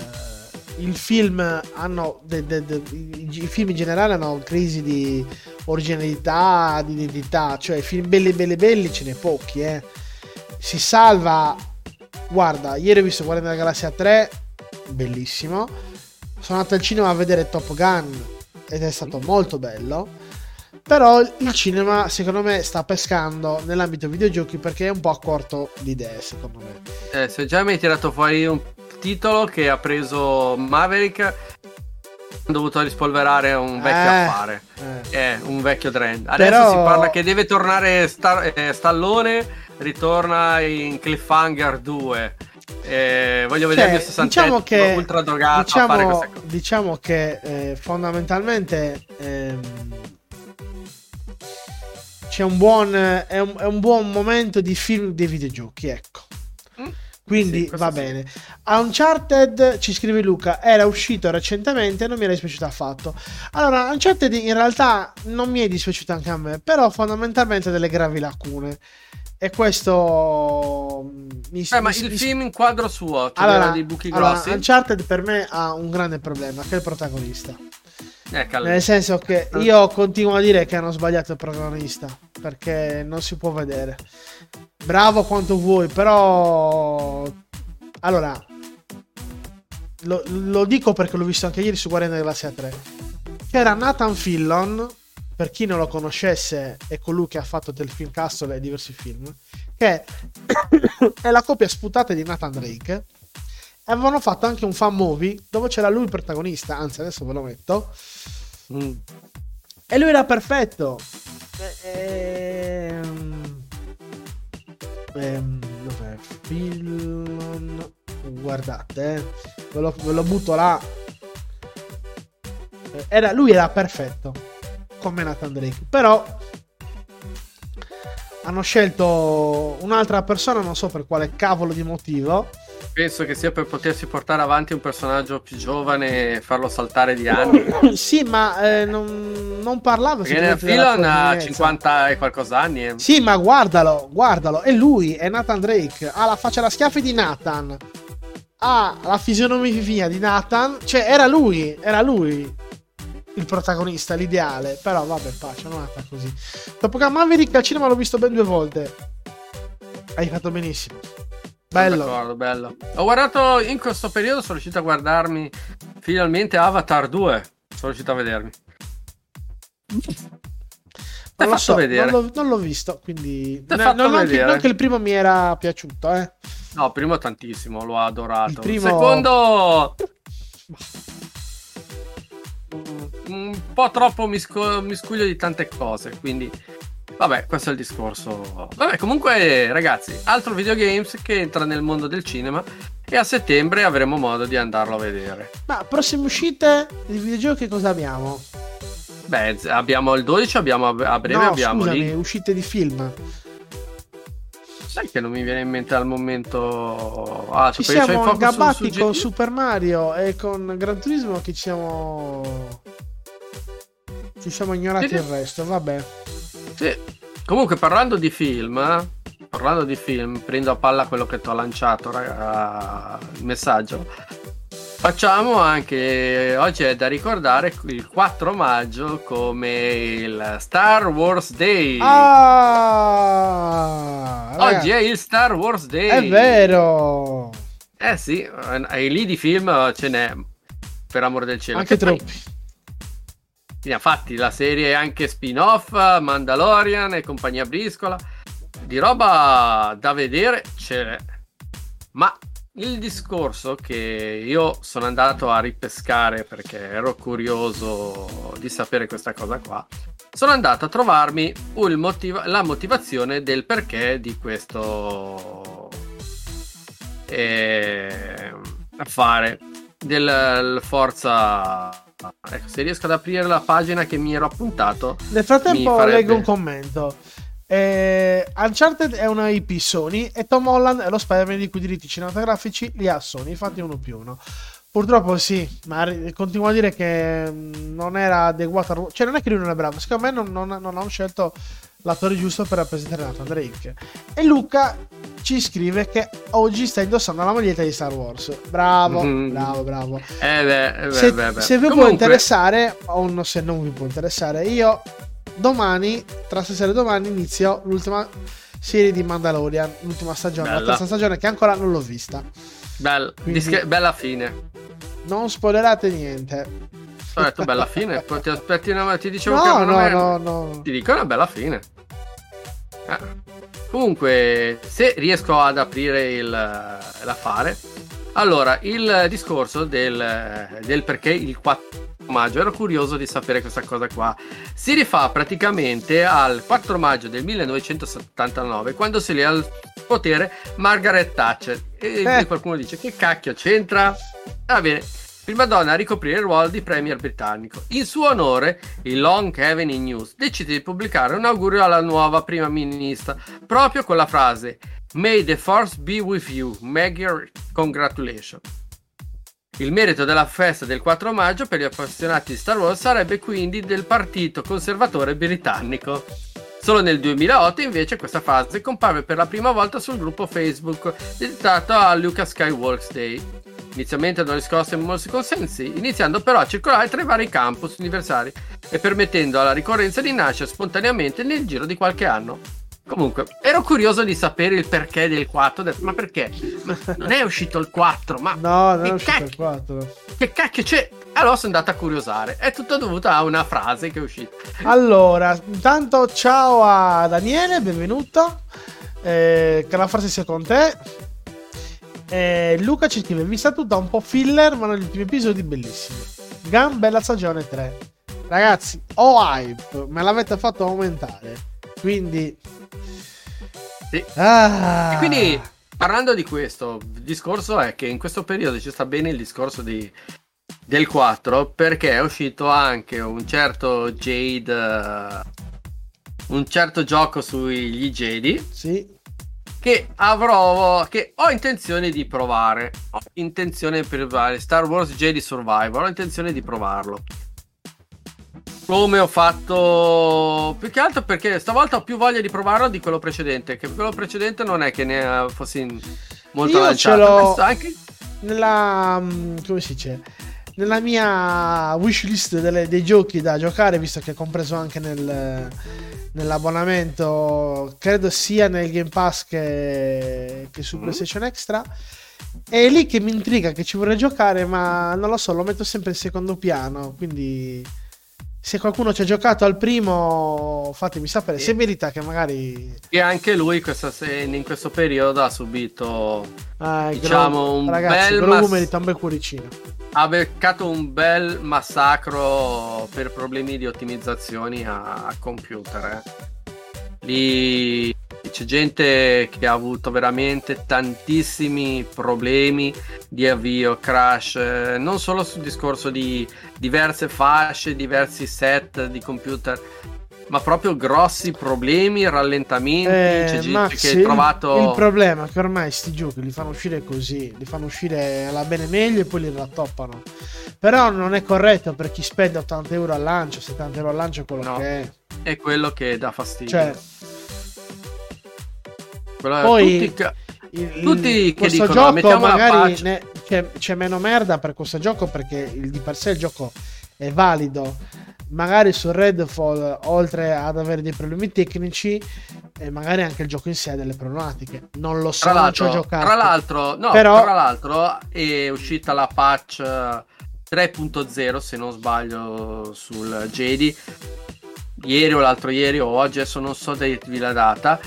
il film hanno. de- de- de- i, film in generale hanno crisi di originalità, di identità. Cioè, film belli, belli, belli ce n'è pochi, eh. Si salva. Guarda, ieri ho visto Guardiani della Galassia 3, bellissimo. Sono andato al cinema a vedere Top Gun ed è stato molto bello. Però il cinema, secondo me, sta pescando nell'ambito videogiochi perché è un po' a corto di idee, secondo me. Eh, se già mi hai tirato fuori un titolo che ha preso Maverick, ho dovuto rispolverare un vecchio Eh, affare. eh. È un vecchio trend. Adesso Però- si parla che deve tornare Star- eh, Stallone, ritorna in Cliffhanger 2. Eh, voglio vedere il mio Cioè, 67 diciamo che, ultra drogato a fare diciamo, diciamo che eh, fondamentalmente ehm, c'è un buon, è un, è un buon momento di film dei videogiochi, ecco. Mm. Quindi Sì, va sì. bene. Uncharted, ci scrive Luca, era uscito recentemente e non mi era dispiaciuto affatto. Allora, Uncharted in realtà non mi è dispiaciuto anche a me, però fondamentalmente ha delle gravi lacune. E questo mm, mi, Eh, ma mi- il mi- film in quadro suo, cioè allora, dei buchi allora, grossi. Uncharted per me ha un grande problema, che è il protagonista. Eh, Nel senso che io continuo a dire che hanno sbagliato il protagonista, perché non si può vedere. Bravo quanto vuoi, però... Allora, lo, lo dico perché l'ho visto anche ieri su Guardiani della Galassia 3. C'era Nathan Fillon, per chi non lo conoscesse, è colui che ha fatto del film Castle e diversi film, che è la coppia sputata di Nathan Drake. E avevano fatto anche un fan movie dove c'era lui il protagonista, anzi adesso ve lo metto. Mm. E lui era perfetto. Ehm... Ehm... Dov'è? Film... Guardate, eh. ve, lo, ve lo butto là. Eh, Era, lui era perfetto come Nathan Drake, però hanno scelto un'altra persona, non so per quale cavolo di motivo. Penso che sia per potersi portare avanti un personaggio più giovane e farlo saltare di anni. sì, ma eh, non, non parlava Perché film ha provenienza. 50 e qualcosa anni. eh. Sì, ma guardalo, guardalo. È lui, è Nathan Drake. Ha la faccia da schiaffi di Nathan. Ha la fisionomia di Nathan. Cioè, era lui, era lui il protagonista, l'ideale. Però vabbè, pace, non è così. Dopo che Maverick al cinema l'ho visto ben due volte. Hai fatto benissimo. Bello. D'accordo, bello. Ho guardato in questo periodo, sono riuscito a guardarmi finalmente Avatar 2. Sono riuscito a vedermi. Non lo so, vedere. non l'ho, non l'ho visto, quindi... Non, non che, vedere. non che il primo mi era piaciuto, eh. No, primo tantissimo, l'ho adorato. Il primo- Secondo un po' troppo misco- miscuglio di tante cose, quindi vabbè, questo è il discorso. Vabbè, comunque ragazzi, altro videogames che entra nel mondo del cinema e a settembre avremo modo di andarlo a vedere. Ma prossime uscite di videogiochi cosa abbiamo? Beh, abbiamo il 12, abbiamo a breve no, abbiamo scusami, lì. uscite di film. Sai che non mi viene in mente al momento. Ah, Ci ai siamo focus su- su con? Super Mario e con Gran Turismo che ci siamo... Ci siamo ignorati Sì, il resto, vabbè. Sì. Comunque, parlando di film, eh, parlando di film, prendo a palla quello che ti ho lanciato, raga, il messaggio. Facciamo anche, oggi è da ricordare il 4 maggio come il Star Wars Day. Ah! oggi è il Star Wars Day. è vero! Eh sì, eh, e lì di film ce n'è, per amor del cielo. Anche Che poi- troppi. Ne ha fatti la serie anche spin-off, Mandalorian e compagnia briscola. Di roba da vedere ce n'è. Ma il discorso che io sono andato a ripescare perché ero curioso di sapere questa cosa qua. Sono andato a trovarmi il motiva- la motivazione del perché di questo eh, affare del Forza. Ecco, se riesco ad aprire la pagina che mi ero appuntato, Nel frattempo farebbe- leggo un commento. Eh, Uncharted è una IP Sony e Tom Holland è lo Spider-Man di cui i diritti cinematografici li ha Sony, infatti uno più uno. Purtroppo sì, ma continuo a dire che mm, non era ruolo. Cioè, non è che lui non è bravo, secondo me non, non, non hanno scelto l'attore giusto per rappresentare Nathan Drake. E Luca ci scrive che oggi sta indossando la maglietta di Star Wars. Bravo, Mhm. bravo, bravo. eh beh, eh beh, se, beh, se vi può Comunque, interessare, o no, se non vi può interessare, io domani, tra stasera e domani, inizio l'ultima serie di Mandalorian, l'ultima stagione, la Bella. terza stagione che ancora non l'ho vista. bel- Quindi- dische- bella fine. Non spoilerate niente. Ho detto bella fine, poi ti aspetti una ti dicevo che No, non no, è- no, no. ti dico una bella fine. Comunque, se riesco ad aprire il, l'affare, allora il discorso del, del perché il 4 maggio ero curioso di sapere questa cosa qua. Si rifà praticamente al 4 maggio del 1979, quando si lì al potere Margaret Thatcher. E Eh. qualcuno dice: Che cacchio c'entra? Va bene. Prima donna a ricoprire il ruolo di premier britannico. In suo onore, il Long Evening News decide di pubblicare un augurio alla nuova prima ministra, proprio con la frase May the force be with you, Maggie, congratulations. Il merito della festa del 4 maggio per gli appassionati di Star Wars sarebbe quindi del partito conservatore britannico. Solo nel 2008 invece questa frase comparve per la prima volta sul gruppo Facebook dedicato a Lucas Skywalker Day. Inizialmente non riscosse molti consensi, iniziando però a circolare tra i vari campus universitari e permettendo alla ricorrenza di nascere spontaneamente nel giro di qualche anno. Comunque, ero curioso di sapere il perché del 4, ho detto, ma perché? Ma non è uscito il 4, ma No, non che è uscito il cacchio- 4. che cacchio c'è? Allora sono andato a curiosare. È tutto dovuto a una frase che è uscita. Allora, intanto ciao a Daniele, benvenuto. Eh, che la frase sia con te. Eh, Luca ci scrive: Vista tutta un po' filler, ma negli ultimi episodi bellissimi. Gun, bella stagione 3. Ragazzi, ho hype, me l'avete fatto aumentare. Quindi. Sì. Ah. E quindi parlando di questo, il discorso è che in questo periodo ci sta bene il discorso di, del 4 perché è uscito anche un certo Jade, eh, un certo gioco sugli Jedi Sì. Che avrò, che ho intenzione di provare. Ho intenzione per provare Star Wars Jedi Survivor, ho intenzione di provarlo. Come ho fatto più che altro perché stavolta ho più voglia di provarlo di quello precedente. Che quello precedente non è che ne fossi molto Io lanciato. ce anche- Nella. mm, come si dice? Nella mia wishlist delle- dei giochi da giocare, visto che è compreso anche nel, nell'abbonamento, credo sia nel Game Pass che, che su Mm. PlayStation Extra. È lì che mi intriga, che ci vorrei giocare, ma non lo so, lo metto sempre in secondo piano. Quindi, se qualcuno ci ha giocato al primo, fatemi sapere. Se merita che magari. E anche lui questa in questo periodo ha subito, Ah, Diciamo, Grogu- un ragazzi, bel Grogu mas- merita un bel cuoricino. ha beccato un bel massacro per problemi di ottimizzazioni a, a computer. eh. Lì c'è gente che ha avuto veramente tantissimi problemi di avvio, crash, eh, non solo sul discorso di diverse fasce, diversi set di computer, ma proprio grossi problemi, rallentamenti. Eh, c'è gente Max, che il- ha trovato. il, problema è che ormai sti giochi li fanno uscire così, li fanno uscire alla bene meglio e poi li rattoppano. Però non è corretto per chi spende 80 euro al lancio, 70 euro al lancio è quello No. che è. È quello che dà fastidio. Cioè, Quello- poi- tutti il- Tutti che questo dicono, gioco magari ne- c'è, c'è meno merda per questo gioco perché il, di per sé il gioco è valido. Magari su Redfall, oltre ad avere dei problemi tecnici, eh, magari anche il gioco in sé ha delle problematiche. Non lo so, tra non ci ho l'altro, giocato. tra l'altro, no, Però- tra l'altro è uscita la patch eh, 3.0 se non sbaglio sul Jedi ieri o l'altro ieri o oggi adesso non so dirvi la data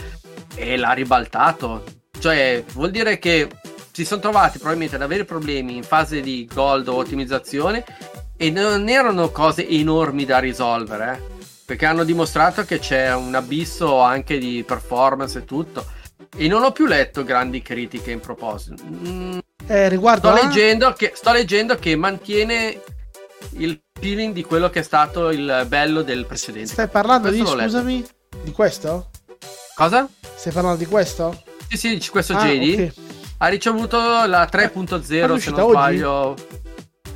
e l'ha ribaltato. Cioè vuol dire che si sono trovati probabilmente ad avere problemi in fase di gold o ottimizzazione e non erano cose enormi da risolvere eh, perché hanno dimostrato che c'è un abisso anche di performance e tutto. E non ho più letto grandi critiche in proposito. Mm, Eh, riguardo sto, a- leggendo che, sto leggendo che mantiene il feeling di quello che è stato il bello del precedente. Stai parlando di, Questo letto. scusami, di questo? Cosa? Stai parlando di questo? Sì, sì, questo Ah, JD ok. ha ricevuto la 3.0 Quando è se non oggi? sbaglio.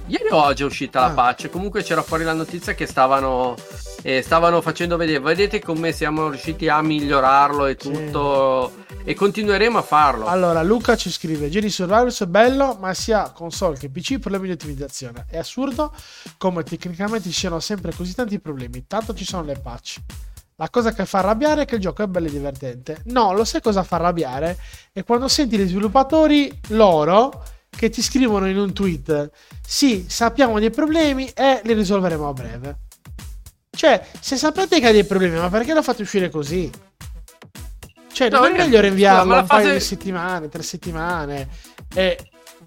Ieri o oggi è uscita Ah. la patch. Comunque c'era fuori la notizia che stavano, eh, stavano facendo vedere. Vedete come siamo riusciti a migliorarlo e Sì. tutto. E continueremo a farlo. Allora, Luca ci scrive: Jedi Survivors è bello, ma sia console che PC problemi di ottimizzazione. È assurdo come tecnicamente ci siano sempre così tanti problemi. Tanto ci sono le patch. La cosa che fa arrabbiare è che il gioco è bello e divertente. No, lo sai cosa fa arrabbiare? È quando senti gli sviluppatori, loro, che ti scrivono in un tweet: Sì, sappiamo dei problemi e li risolveremo a breve. Cioè, se sapete che ha dei problemi, ma perché lo fate uscire così? Cioè, No, non è meglio rinviarlo la un paio fase- di settimane, tre settimane e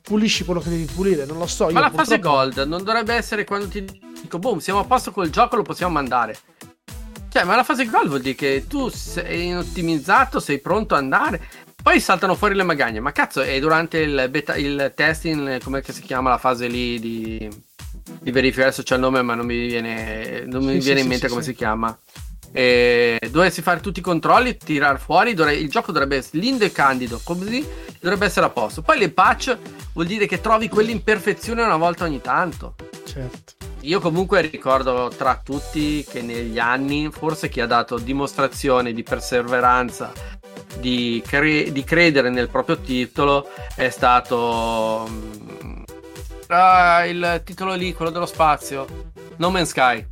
pulisci quello che devi pulire? Non lo so. Ma io la fase purtroppo- gold non dovrebbe essere quando ti dico, boom, siamo a posto col gioco, lo possiamo mandare. Cioè, ma la fase gold vuol dire che tu sei ottimizzato, sei pronto ad andare. Poi saltano fuori le magagne. Ma cazzo, è durante il, beta, il testing, come si chiama la fase lì di, di verificare adesso c'è il nome, ma non mi viene, non mi Sì, viene sì, in mente sì, come si chiama. E dovresti fare tutti i controlli, tirar fuori. dovre- il gioco dovrebbe essere lindo e candido, così dovrebbe essere a posto. Poi le patch vuol dire che trovi quell'imperfezione una volta ogni tanto. Certo. Io comunque ricordo tra tutti che negli anni, forse chi ha dato dimostrazione di perseveranza, di, cre- di credere nel proprio titolo, è stato mm, ah, il titolo lì, quello dello spazio, No Man's Sky.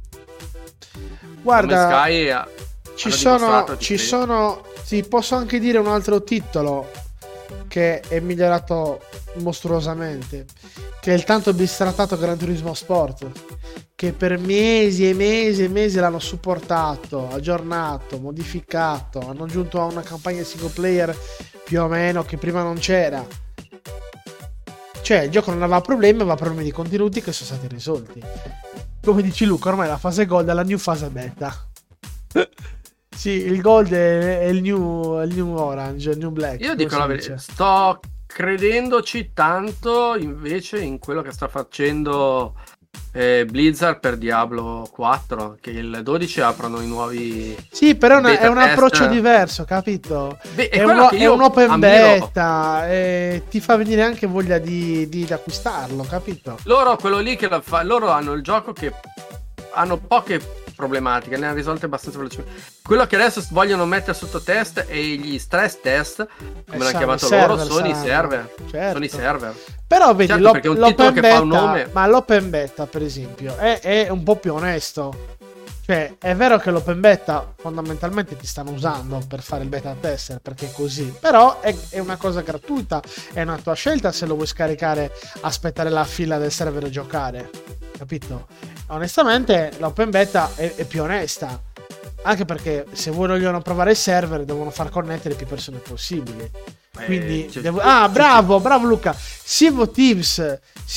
No Guarda, Man's Sky ha- ci sono, ci sono. Sì, posso anche dire un altro titolo che è migliorato mostruosamente. Che è il tanto bistrattato Gran Turismo Sport. Che per mesi e mesi e mesi l'hanno supportato, aggiornato, modificato. Hanno aggiunto a una campagna single player più o meno che prima non c'era. Cioè, il gioco non aveva problemi, aveva problemi di contenuti che sono stati risolti. Come dici Luca, ormai la fase gold è la new fase beta. Sì, il gold è, è il, new, è il new orange, il new black. Io dico la verità, sto credendoci tanto invece in quello che sta facendo eh, Blizzard per Diablo 4, che il 12 aprono i nuovi... Sì, però è, un test. approccio diverso, capito? Beh, È, uno- è un open ammiro. beta e ti fa venire anche voglia di, di acquistarlo, capito? Loro, quello lì che lo fa, loro hanno il gioco che hanno poche problematiche, le hanno risolte abbastanza velocemente. Quello che adesso vogliono mettere sotto test e gli stress test, come Eh, l'hanno chiamato i loro, server, sono i server. Certo. Sono i server. Però vedi, Certo, l'op- perché un l'open titolo che beta, fa un nome- ma l'open beta, per esempio, è, è un po' più onesto. Cioè, è vero che l'open beta fondamentalmente ti stanno usando per fare il beta tester, perché è così. Però è, è una cosa gratuita, è una tua scelta se lo vuoi scaricare, aspettare la fila del server e giocare. Capito? Onestamente, l'open beta è, è più onesta. Anche perché se vogliono provare il server devono far connettere più persone possibili. Quindi Eh, devo- ah bravo bravo Luca. Of Thieves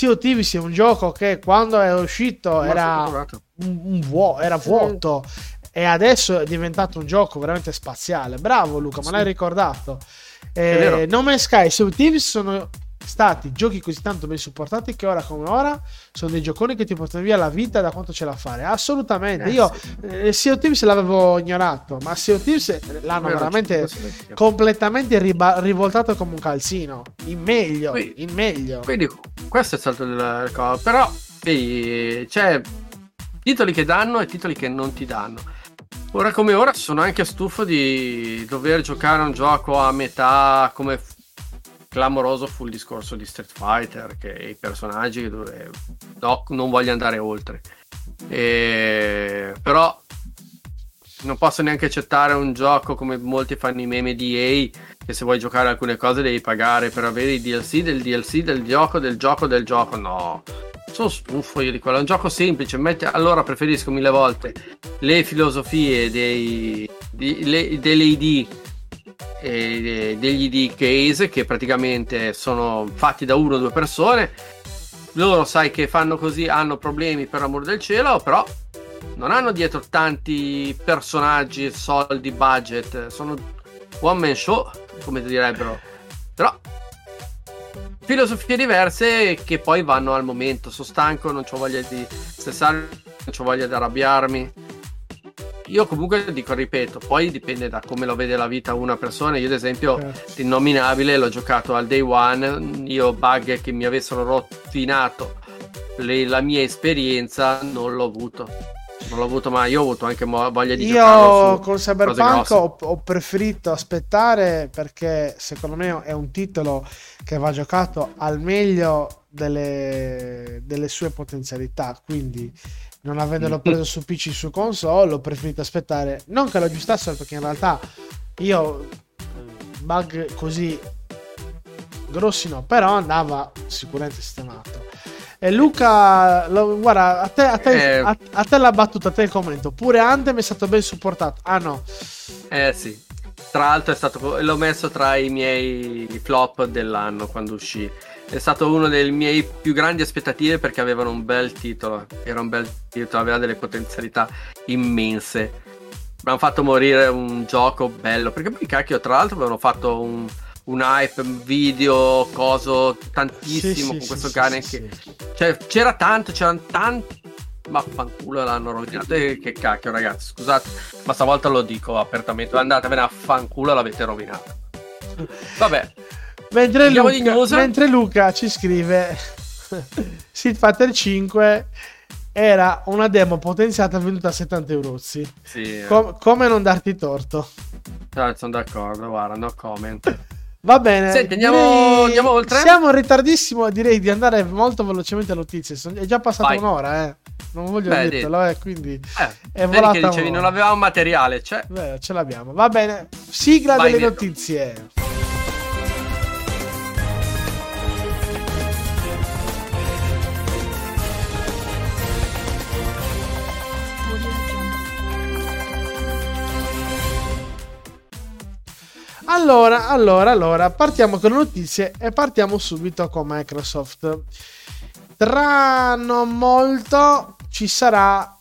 of Thieves è un gioco che quando è uscito era un, un vuo- era vuoto. E adesso è diventato un gioco veramente spaziale. Bravo Luca me Sì. l'hai ricordato eh, No Man's Sky e of Thieves sono stati giochi così tanto ben supportati che ora come ora sono dei gioconi che ti portano via la vita da quanto ce la fare assolutamente Eh, io sì. eh, Sea of Thieves l'avevo ignorato ma Sea of Thieves l'hanno Vero, veramente è completamente riba- rivoltato come un calzino in meglio Qui- in meglio Quindi questo è il il coso. Però vedi, c'è titoli che danno e titoli che non ti danno. Ora come ora sono anche stufo di dover giocare un gioco a metà come clamoroso fu il discorso di Street Fighter che i personaggi dove no, non voglio andare oltre. E- però non posso neanche accettare un gioco come molti fanno i meme di EA che se vuoi giocare alcune cose devi pagare per avere i DLC del DLC del gioco del gioco del gioco no sono stufo io di quello è un gioco semplice metti- allora preferisco mille volte le filosofie dei, di- le- delle ID e degli ID case che praticamente sono fatti da uno o due persone loro sai che fanno così hanno problemi per amor del cielo però non hanno dietro tanti personaggi, soldi, budget, sono one man show, come direbbero. Però filosofie diverse che poi vanno al momento. Sono stanco, non ho voglia di stressarmi, non ho voglia di arrabbiarmi. Io comunque dico, ripeto, poi dipende da come lo vede la vita una persona. Io ad esempio Certo. innominabile, l'ho giocato al day one, io bug che mi avessero rottinato le- la mia esperienza non l'ho avuto. Non l'ho avuto mai, io ho avuto anche voglia di giocarlo io con Cyberpunk ho, ho preferito aspettare perché secondo me è un titolo che va giocato al meglio delle, delle sue potenzialità quindi non avendolo preso su PC su console ho preferito aspettare non che lo aggiustassero perché in realtà io eh, bug così grossi no però andava sicuramente sistemato e Luca, lo- guarda, a te, a, te, Eh. a, a te la battuta, a te il commento. Pure Anthem è stato ben supportato. Ah no, Eh sì. Tra l'altro è stato, l'ho messo tra i miei flop dell'anno quando uscì. È stato uno delle mie più grandi aspettative perché avevano un bel titolo. Era un bel titolo, aveva delle potenzialità immense. Hanno fatto morire un gioco bello. Perché poi, cacchio, tra l'altro avevano fatto un, un hype, un video, coso tantissimo Sì, con sì, questo sì, cane che cioè, c'era tanto, c'erano tanti. Vaffanculo l'hanno rovinato. E che cacchio, ragazzi, scusate, ma stavolta lo dico apertamente. Andatevene a fanculo, l'avete rovinato. Vabbè, Mentre Luca, mentre Luca ci scrive Street Fighter 5 era una demo potenziata venduta a 70 euro. sì, eh, come non darti torto? cioè, sono d'accordo. Guarda, no comment. Va bene. Senti, andiamo- andiamo oltre? Siamo in ritardissimo. Direi di andare molto velocemente alle notizie. È già passata Vai. un'ora, eh. Non voglio Beh, dirtelo, eh. Quindi Eh, È volata che dicevi, non avevamo materiale. Cioè, beh, ce l'abbiamo. Va bene. Sigla Vai, delle Mirko. notizie. Allora, allora, allora, partiamo con le notizie e partiamo subito con Microsoft. Tra non molto ci sarà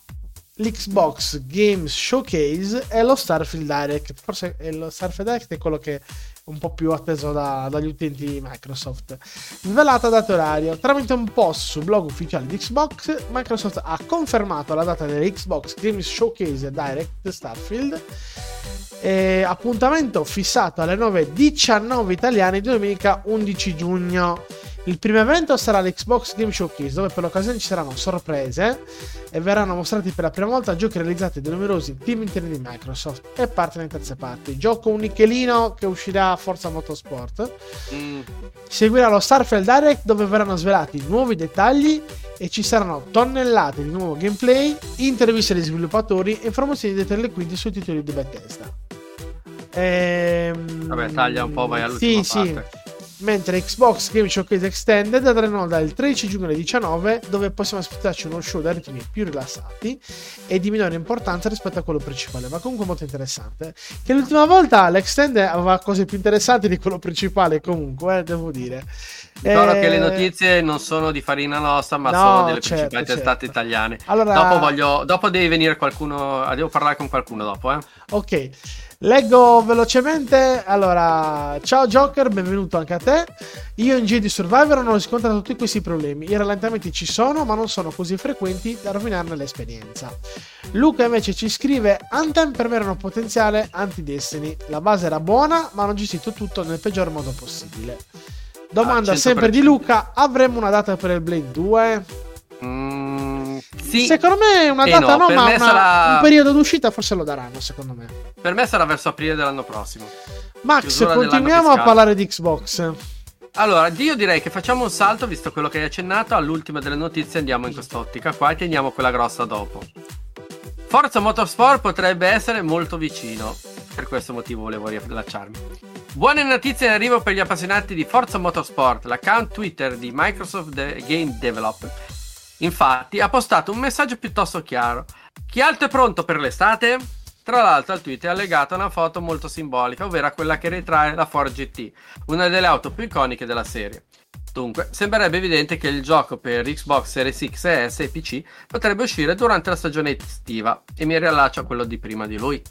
l'Xbox Games Showcase e lo Starfield Direct. Forse lo Starfield Direct è quello che un po' più atteso da- dagli utenti di Microsoft. Svelata data orario. Tramite un post sul blog ufficiale di Xbox, Microsoft ha confermato la data dell'Xbox Games Showcase Direct Starfield. E appuntamento fissato alle 9.19 italiane domenica 11 giugno. Il primo evento sarà l'Xbox Game Showcase, dove per l'occasione ci saranno sorprese e verranno mostrati per la prima volta giochi realizzati da numerosi team interni di Microsoft e partner in terze parti. Gioco un nichelino che uscirà a Forza Motorsport. Mm, Seguirà lo Starfield Direct dove verranno svelati nuovi dettagli e ci saranno tonnellate di nuovo gameplay, interviste agli sviluppatori e informazioni dei telequinti sui titoli di Bethesda. Ehm... Vabbè, taglia un po', vai all'ultima Sì, sì. Mentre Xbox Game Showcase Extended andrà in onda il 13 giugno alle 19, dove possiamo aspettarci uno show da ritmi più rilassati e di minore importanza rispetto a quello principale, ma comunque molto interessante. Che l'ultima volta l'Extended aveva cose più interessanti di quello principale, comunque, eh, devo dire. Ricordo Eh, che le notizie non sono di farina nostra, ma No, sono delle certo, principali certo. testate italiane. Allora, Dopo, voglio, dopo devi venire qualcuno. Devo parlare con qualcuno dopo, eh. Ok, leggo velocemente. Allora, ciao Joker, benvenuto anche a te. Io in Jedi Survivor non ho riscontrato tutti questi problemi. I rallentamenti ci sono, ma non sono così frequenti da rovinarne l'esperienza. Luca invece ci scrive: Anthem per me era un potenziale anti-Destiny. La base era buona, ma hanno gestito tutto nel peggior modo possibile. Domanda Ah, 100%. sempre di Luca: avremmo una data per il Blade 2? Mm, sì, Secondo me una E data no, no, ma una- sarà- un periodo d'uscita forse lo daranno, secondo me. per me sarà verso aprile dell'anno prossimo. Max, Chiusura continuiamo a parlare di Xbox. Allora, io direi che facciamo un salto, visto quello che hai accennato, all'ultima delle notizie andiamo in quest'ottica qua e teniamo quella grossa dopo. Forza Motorsport potrebbe essere molto vicino, per questo motivo volevo riallacciarmi. Buone notizie in arrivo per gli appassionati di Forza Motorsport, l'account Twitter di Microsoft Game Development. Infatti ha postato un messaggio piuttosto chiaro. Chi altro è pronto per l'estate? Tra l'altro al tweet è allegata una foto molto simbolica, ovvero quella che ritrae la Ford GT, una delle auto più iconiche della serie. Dunque, sembrerebbe evidente che il gioco per Xbox Series X e S e PC potrebbe uscire durante la stagione estiva e mi riallaccio a quello di prima di lui.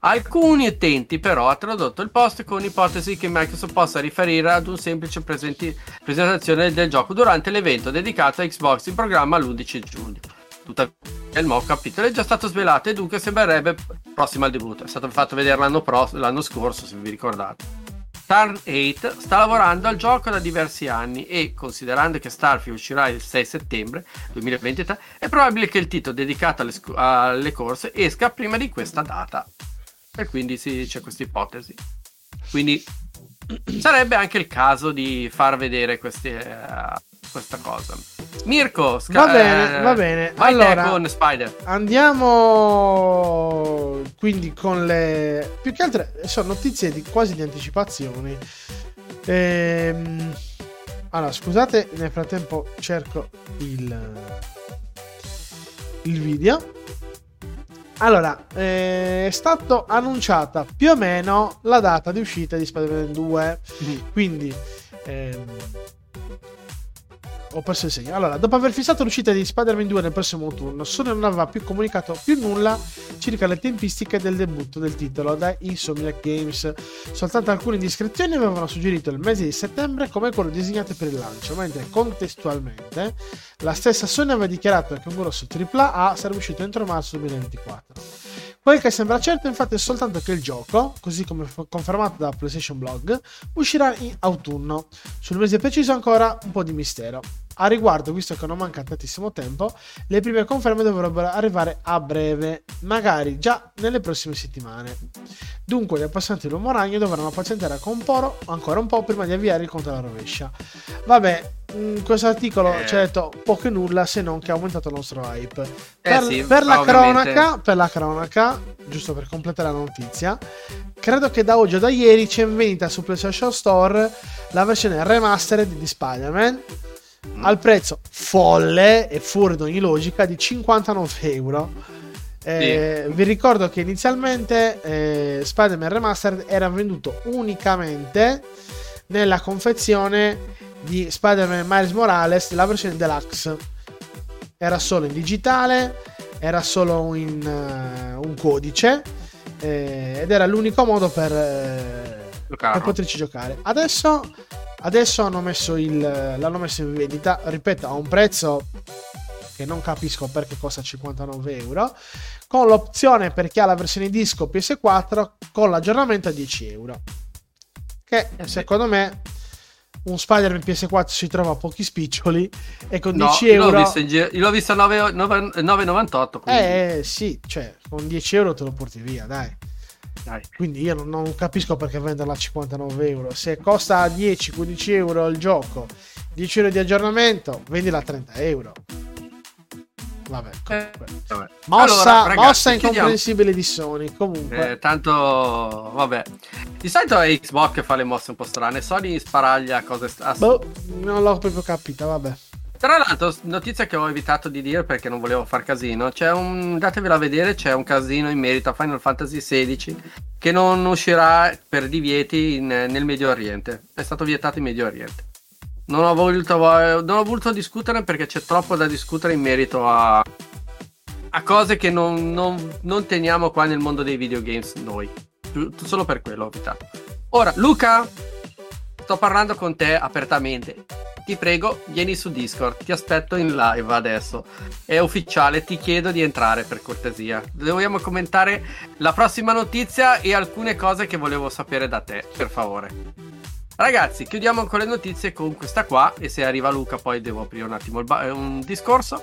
Alcuni utenti però hanno tradotto il post con ipotesi che Microsoft possa riferire ad un semplice presenti- presentazione del gioco durante l'evento dedicato a Xbox in programma l'11 giugno. Tuttavia il nuovo capitolo è già stato svelato e dunque sembrerebbe prossimo al debutto. È stato fatto vedere l'anno, pro- l'anno scorso, se vi ricordate. Turn 8 sta lavorando al gioco da diversi anni e, considerando che Starfield uscirà il 6 settembre 2023, è probabile che il titolo dedicato alle, scu- alle corse esca prima di questa data. E quindi sì, c'è questa ipotesi. Quindi sarebbe anche il caso di far vedere queste, eh, questa cosa. Mirko, sca- Va bene, eh, va bene. Vai Allora- con Spider. Andiamo quindi con le più che altre sono notizie di quasi di anticipazioni. Ehm, Allora, scusate, nel frattempo cerco il il video. Allora, eh, è stata annunciata più o meno la data di uscita di Spider-Man 2. Quindi ehm, ho perso il segno. Allora, dopo aver fissato l'uscita di Spider-Man 2 nel prossimo autunno, Sony non aveva più comunicato più nulla circa le tempistiche del debutto del titolo da Insomniac Games. Soltanto alcune indiscrezioni avevano suggerito il mese di settembre come quello designato per il lancio, mentre contestualmente la stessa Sony aveva dichiarato che un grosso AAA sarebbe uscito entro marzo 2024. Quel che sembra certo infatti soltanto che il gioco, così come confermato da PlayStation Blog, uscirà in autunno. Sul mese preciso ancora un po' di mistero. A riguardo, visto che non manca tantissimo tempo, le prime conferme dovrebbero arrivare a breve, magari già nelle prossime settimane. Dunque gli appassionati dell'uomo ragno dovranno pazientare ancora un po', ancora un po' prima di avviare il conto alla rovescia. Vabbè, in questo articolo Eh. c'è detto poco e nulla se non che ha aumentato il nostro hype. Eh Per, sì, per la cronaca, per la cronaca, giusto per completare la notizia, credo che da oggi o da ieri c'è in vendita su PlayStation Store la versione remastered di Spider-Man Mm. al prezzo folle e fuori da ogni logica di 59 euro. Eh, Vi ricordo che inizialmente eh, Spider-Man Remastered era venduto unicamente nella confezione di Spider-Man Miles Morales, la versione deluxe. Era solo in digitale era solo in, eh, un codice eh, ed era l'unico modo per, eh, per poterci giocare. Adesso, adesso hanno messo il, l'hanno messo in vendita, ripeto, a un prezzo che non capisco perché costa 59 euro, con l'opzione per chi ha la versione disco PS4 con l'aggiornamento a 10 euro. Che Eh secondo me un Spider-Man PS4 si trova a pochi spiccioli e con No, 10 io l'ho euro... visto, io l'ho visto a 9 9 9,98. quindi, Eh sì, cioè con 10 euro te lo porti via, dai. Dai. Quindi io non, non capisco perché venderla a 59 euro. Se costa 10-15 euro il gioco, 10 euro di aggiornamento, vendila a 30 euro. Vabbè, comunque. Vabbè. Mossa, Allora, ragazzi, mossa incomprensibile di Sony. Comunque, Eh, tanto, vabbè. Di solito è Xbox che fa le mosse un po' strane. Sony sparaglia cose st- ass- boh, non l'ho proprio capita. Vabbè, Tra l'altro, notizia che ho evitato di dire perché non volevo far casino. C'è un. Datevela a vedere, c'è un casino in merito a Final Fantasy XVI che non uscirà per divieti in- nel Medio Oriente. È stato vietato in Medio Oriente. Non ho voluto, non ho voluto discutere perché c'è troppo da discutere in merito a, a cose che non, non- non teniamo qua nel mondo dei videogames noi. Solo per quello ho evitato. Ora, Luca, sto parlando con te apertamente. Ti prego, vieni su Discord, ti aspetto in live adesso. È ufficiale, ti chiedo di entrare per cortesia. Dobbiamo commentare la prossima notizia e alcune cose che volevo sapere da te, per favore. Ragazzi, chiudiamo con le notizie con questa qua e se arriva Luca poi devo aprire un attimo ba- eh, un discorso.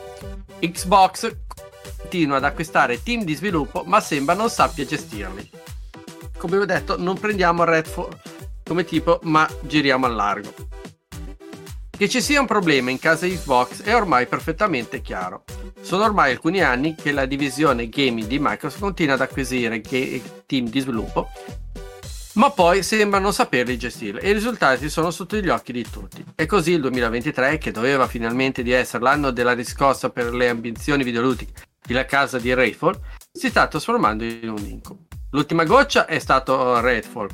Xbox continua ad acquistare team di sviluppo ma sembra non sappia gestirli. Come ho detto, non prendiamo Redfall come tipo ma giriamo al largo. Che ci sia un problema in casa Xbox è ormai perfettamente chiaro. Sono ormai alcuni anni che la divisione gaming di Microsoft continua ad acquisire team di sviluppo ma poi sembra non saperli gestire e i risultati sono sotto gli occhi di tutti. E così il 2023, che doveva finalmente di essere l'anno della riscossa per le ambizioni videoludiche della casa di Redfall, si sta trasformando in un incubo. L'ultima goccia è stato Redfall,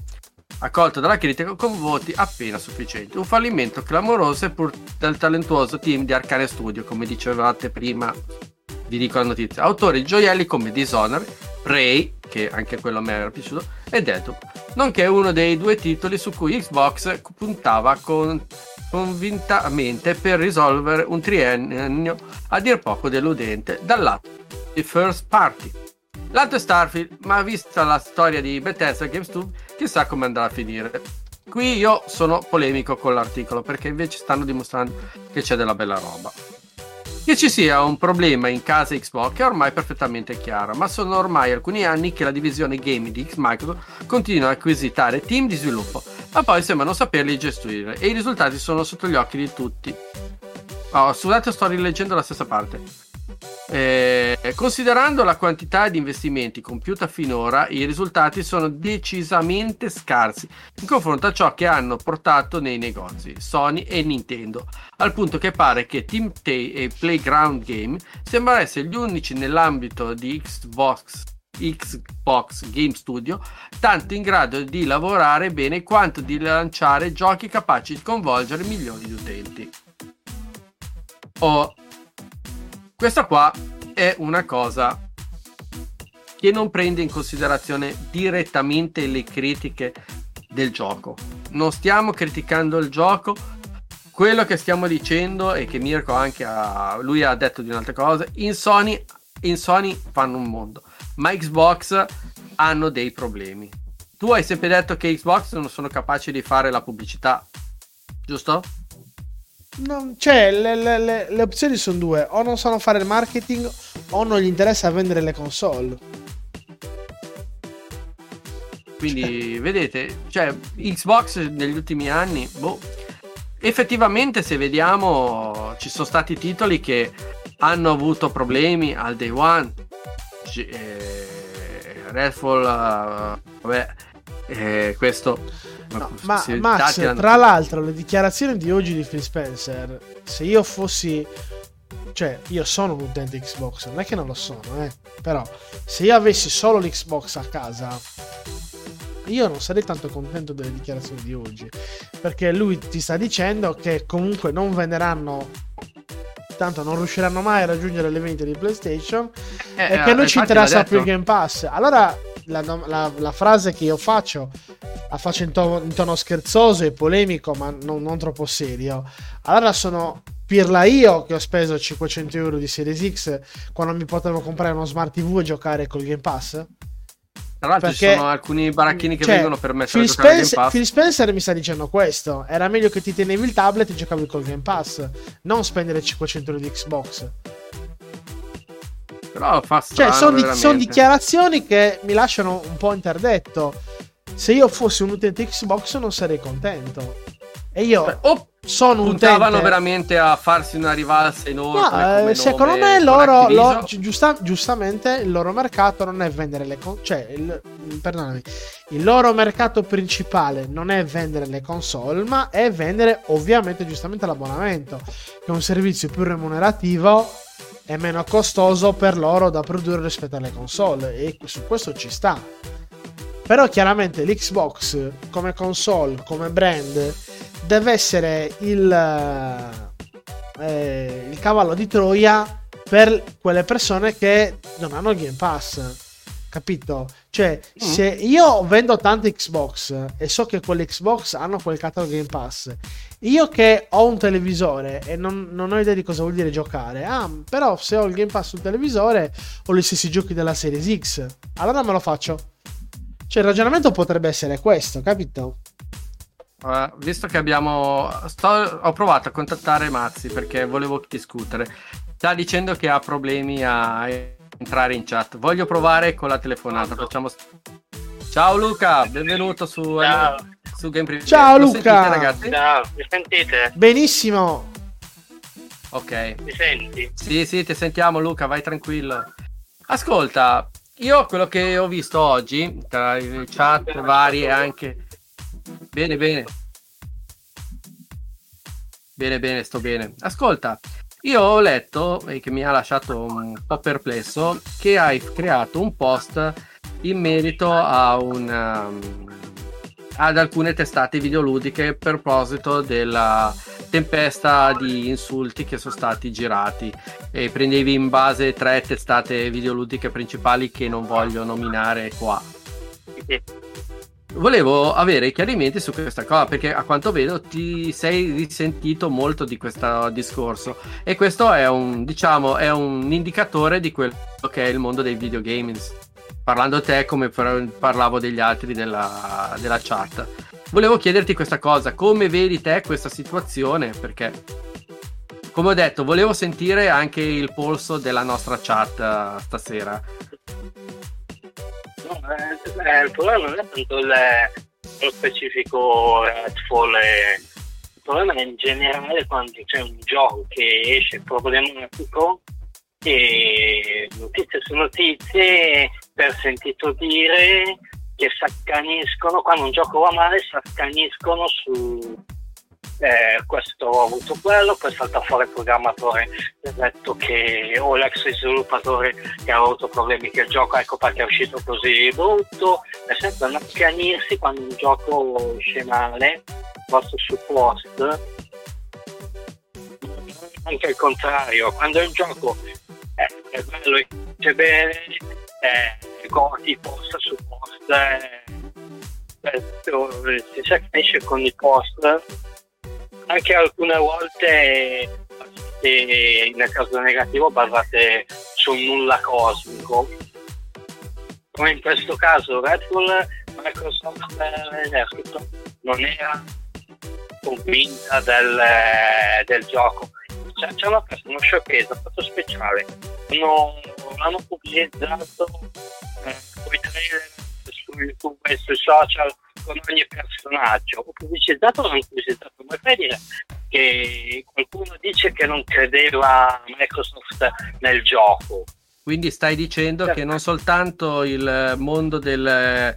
accolto dalla critica con voti appena sufficienti. Un fallimento clamoroso seppur del talentuoso team di Arcane Studio, come dicevate prima, vi dico la notizia. Autori gioielli come Dishonored, Prey, che anche quello a me era piaciuto, e Deadloop, nonché uno dei due titoli su cui Xbox puntava con- convintamente per risolvere un triennio a dir poco deludente dal lato di first party. L'altro è Starfield, ma vista la storia di Bethesda Games 2, chissà come andrà a finire. Qui io sono polemico con l'articolo perché invece stanno dimostrando che c'è della bella roba. Che ci sia un problema in casa Xbox è ormai perfettamente chiaro, ma sono ormai alcuni anni che la divisione gaming di X Microsoft continua a acquisitare team di sviluppo, ma poi sembra non saperli gestire e i risultati sono sotto gli occhi di tutti. Oh, scusate, sto rileggendo la stessa parte. Eh, considerando la quantità di investimenti compiuta finora, i risultati sono decisamente scarsi in confronto a ciò che hanno portato nei negozi Sony e Nintendo, al punto che pare che Team Tay e Playground Game sembrano essere gli unici nell'ambito di Xbox, Xbox Game Studio tanto in grado di lavorare bene quanto di lanciare giochi capaci di coinvolgere milioni di utenti. Oh, questa qua è una cosa che non prende in considerazione direttamente le critiche del gioco. Non stiamo criticando il gioco. Quello che stiamo dicendo e che Mirko anche ha, lui ha detto di un'altra cosa, in Sony, in Sony fanno un mondo, ma Xbox hanno dei problemi. Tu hai sempre detto che Xbox non sono capaci di fare la pubblicità, giusto? Non- cioè, le, le- le- le opzioni sono due: o non sanno fare il marketing, o non gli interessa vendere le console. Quindi vedete, cioè Xbox negli ultimi anni, boh, effettivamente se vediamo ci sono stati titoli che hanno avuto problemi al day one. G- eh, Redfall, eh, vabbè, eh, questo... No, ma Max, hanno- tra l'altro, le dichiarazioni di oggi di Phil Spencer, se io fossi, cioè, io sono un utente Xbox, non è che non lo sono, eh, però se io avessi solo l'Xbox a casa, io non sarei tanto contento delle dichiarazioni di oggi, perché lui ti sta dicendo che comunque non venderanno tanto non riusciranno mai a raggiungere le vendite di PlayStation Eh, e che eh, non ci interessa più il. Game Pass. Allora la, la- la frase che io faccio la faccio in, to- in tono scherzoso e polemico, ma non, non troppo serio. Allora sono pirla io che ho speso 500 euro di Series X quando mi potevo comprare uno smart TV e giocare col Game Pass. Tra l'altro ci perché- sono alcuni baracchini che Cioè, vengono permessi Phil Pass. Phil Spencer mi sta dicendo questo. Era meglio che ti tenevi il tablet e giocavi col Game Pass, non spendere 500 euro di Xbox. Però fa Cioè, strano, sono, di- sono dichiarazioni che mi lasciano un po' interdetto. Se io fossi un utente Xbox non sarei contento. E io Beh, o sono un puntavano utente... veramente a farsi una rivalsa inoltre. No, eh, secondo nome me loro, Activision. lo- gi- giusta- giustamente il loro mercato non è vendere le console, cioè il, perdonami, il loro mercato principale non è vendere le console, ma è vendere ovviamente giustamente l'abbonamento, che è un servizio più remunerativo e meno costoso per loro da produrre rispetto alle console e su questo ci sta. Però chiaramente l'Xbox come console, come brand, deve essere il, eh, il cavallo di Troia per quelle persone che non hanno il Game Pass. Capito? Cioè, Mm. se io vendo tante Xbox e so che quelle Xbox hanno quel catalogo Game Pass, io che ho un televisore e non, non ho idea di cosa vuol dire giocare, ah, però se ho il Game Pass sul televisore ho gli stessi giochi della Series X, allora me lo faccio. Cioè, il ragionamento potrebbe essere questo, capito? Eh, visto che abbiamo. sto- ho provato a contattare Mazzi perché volevo discutere. Sta dicendo che ha problemi a entrare in chat. Voglio provare con la telefonata. Facciamo. Ciao Luca, benvenuto su, Ciao. Su Game Privé. Ciao, Lo Luca. sentite, ragazzi? Ciao, mi sentite? Benissimo. Ok. Mi senti? Sì, sì, ti sentiamo Luca, vai tranquillo. Ascolta, io quello che ho visto oggi, tra le chat varie anche... Bene, bene. Bene, bene, sto bene. Ascolta, io ho letto, e che mi ha lasciato un po' perplesso, che hai creato un post in merito a un... um, ad alcune testate videoludiche per proposito della tempesta di insulti che sono stati girati. E prendevi in base tre testate videoludiche principali che non voglio nominare qua. Volevo avere chiarimenti su questa cosa perché a quanto vedo ti sei risentito molto di questo discorso. E questo è un diciamo è un indicatore di quello che è il mondo dei videogames parlando a te come par- parlavo degli altri della, della chat. Volevo chiederti questa cosa come vedi te questa situazione? Perché come ho detto volevo sentire anche il polso della nostra chat eh, stasera. No, eh, eh, il problema non è tanto il, lo specifico Redfall, eh, il problema è in generale quando c'è un gioco che esce problematico e notizie su notizie per sentito dire che si accaniscono, quando un gioco va male si accaniscono su eh, questo ha avuto quello, poi salta fuori il programmatore detto che o l'ex sviluppatore che ha avuto problemi che il gioco ecco perché è uscito così brutto è sempre un accanirsi quando un gioco esce male il vostro suppost anche il contrario quando il gioco è, è bello e bene eh, godi post su post eh, eh, si sa che esce con i post. Anche alcune volte basate, nel caso negativo basate su nulla cosmico. Come in questo caso Red Bull Microsoft eh, ha scritto non era convinta del, eh, del gioco Cioè, ci hanno preso uno showcase fatto speciale hanno, hanno pubblicizzato eh, quei trailer su YouTube e sui social con ogni personaggio ho pubblicizzato o non pubblicizzato come fai a dire che qualcuno dice che non credeva Microsoft nel gioco Quindi stai dicendo Certo. che non soltanto il mondo del,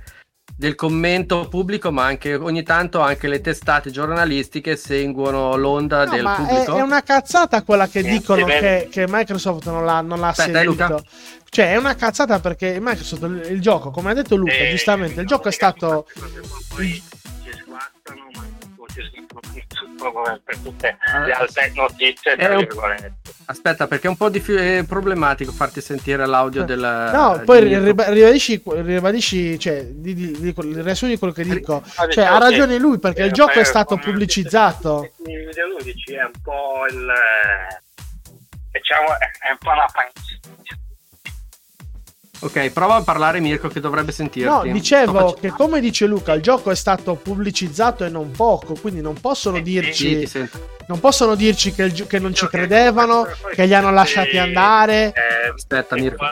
del commento pubblico, ma anche ogni tanto anche le testate giornalistiche seguono l'onda No, del ma è, pubblico. è una cazzata quella che Sì, dicono che, che Microsoft non l'ha, non l'ha Aspetta, eh, Luca. seguito. Cioè, è una cazzata perché Microsoft, il, il gioco, come ha detto Luca, Eh, giustamente, il gioco è stato. poi per tutte le altre notizie, tra virgolette. Aspetta, perché è un po' diffi- è problematico farti sentire l'audio del. No, di poi riba- ribadisci, ribadisci cioè, di, di, di, il riassunto di quello che dico. Ah, Cioè, ha ragione lui perché il eh, gioco è stato pubblicizzato. Il video ludici è un po' il eh, diciamo è un po' una panzina. Ok, prova a parlare Mirko che dovrebbe sentirti. No, dicevo facendo- che come dice Luca, il gioco è stato pubblicizzato e non poco, quindi non possono ti dirci, sento. non possono dirci che, il che non ci credevano, che li hanno lasciati andare. eh, Aspetta, Mirko.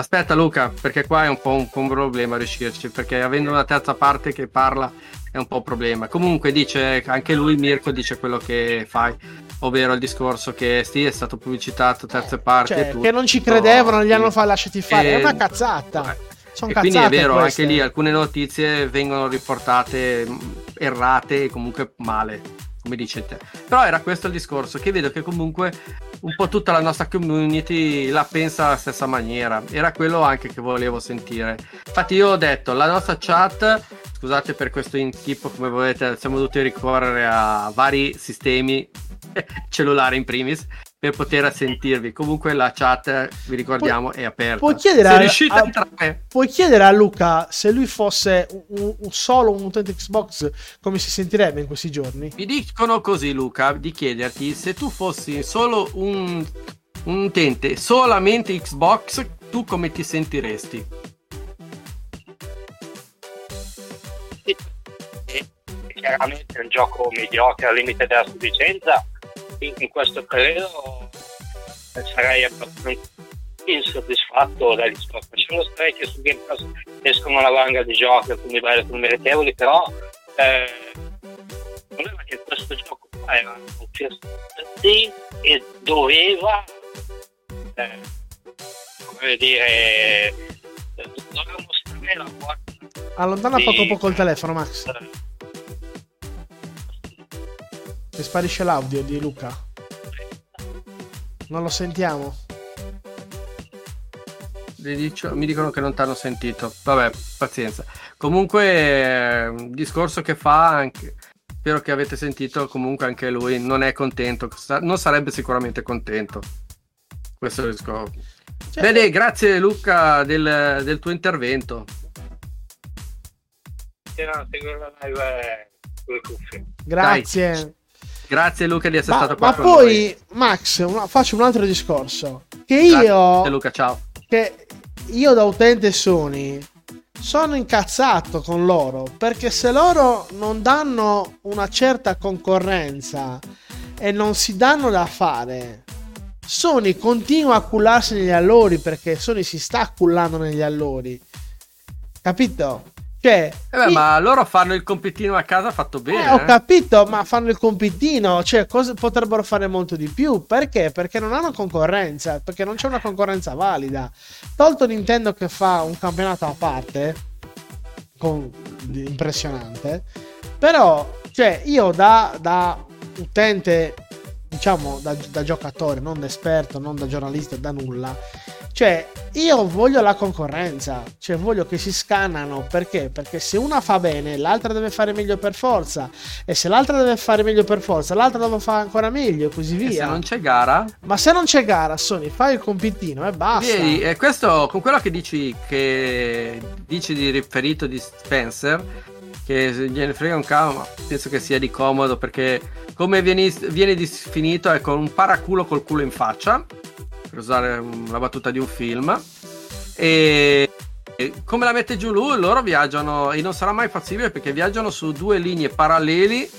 Aspetta Luca, perché qua è un po' un, un problema riuscirci, perché avendo una terza parte che parla è un po' un problema. Comunque dice, anche lui Mirko dice quello che fai, ovvero il discorso che sì, è stato pubblicitato terze parti e Cioè, tutto. che non ci credevano, non li hanno sì. fa- lasciati fare. È E- una cazzata. Vabbè. Sono E quindi è vero, queste. anche lì alcune notizie vengono riportate mh, errate e comunque male, come dice te. Però era questo il discorso, che vedo che comunque un po' tutta la nostra community la pensa alla stessa maniera. Era quello anche che volevo sentire. Infatti io ho detto, la nostra chat, scusate per questo inchippo, come volete, siamo dovuti ricorrere a vari sistemi, cellulare in primis, per poter sentirvi. Comunque la chat, vi ricordiamo, è aperta. puoi chiedere a- a- a. Puoi chiedere a Luca se lui fosse un, un- solo un utente Xbox come si sentirebbe in questi giorni? Mi dicono così, Luca, di chiederti se tu fossi solo un, un utente solamente Xbox, tu come ti sentiresti? e chiaramente è un gioco mediocre al limite della sufficienza in, questo periodo eh, sarei abbastanza insoddisfatto dagli sport lasciamo stare che su Game Pass escono una vanga di giochi alcuni belli alcuni meritevoli però eh, il problema è che questo gioco qua era un first e doveva eh, come dire eh, doveva mostrare la forza Allontana poco poco il telefono, Max. Che sparisce l'audio di Luca. Non lo sentiamo. Mi dicio- mi dicono che non ti hanno sentito. Vabbè, pazienza. Comunque, eh, un discorso che fa anche. Spero che avete sentito. Comunque, anche lui non è contento. Non sarebbe sicuramente contento. Questo è il discorso. Cioè, Bene, grazie Luca del, del tuo intervento. Era seguire la live eh, con le cuffie. Grazie. Grazie Luca di essere Ma, stato qua ma poi, Max, una- faccio un altro discorso. Che io, Grazie Luca, ciao. che io da utente Sony sono incazzato con loro perché se loro non danno una certa concorrenza e non si danno da fare Sony continua a cullarsi negli allori perché Sony si sta cullando negli allori capito? Cioè Eh beh, ma loro fanno il compitino a casa fatto bene. eh, ho eh. capito, ma fanno il compitino, cioè cose potrebbero fare molto di più. Perché? Perché non hanno concorrenza, perché non c'è una concorrenza valida. Tolto Nintendo che fa un campionato a parte, con- impressionante, però, cioè, io da, da utente, diciamo, da, da giocatore, non da esperto, non da giornalista, da nulla, cioè, io voglio la concorrenza, cioè voglio che si scannano perché? Perché se una fa bene, l'altra deve fare meglio per forza, e se l'altra deve fare meglio per forza, l'altra deve fare ancora meglio e così E via. se non c'è gara, Ma se non c'è gara, Sony, fai il compitino e basta. Vedi, e questo con quello che dici che dici di riferito di Spencer, che gliene frega un cavolo, ma penso che sia di comodo perché come viene, viene definito è con un paraculo col culo in faccia, per usare un- la battuta di un film, e, come la mette giù lui, loro viaggiano e non sarà mai possibile perché viaggiano su due linee paralleli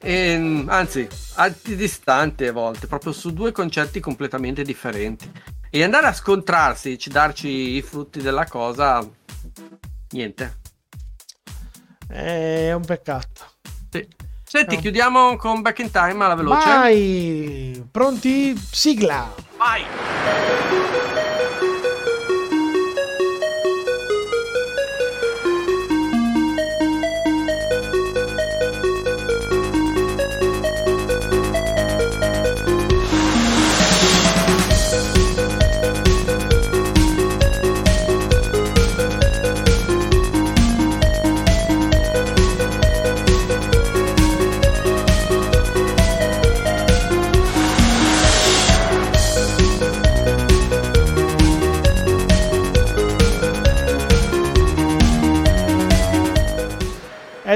e, anzi distanti a volte, proprio su due concetti completamente differenti. E andare a scontrarsi, ci darci i frutti della cosa, niente. È un peccato. Sì. Senti, No. chiudiamo con Back in Time alla veloce. Vai! Pronti? Sigla! Vai!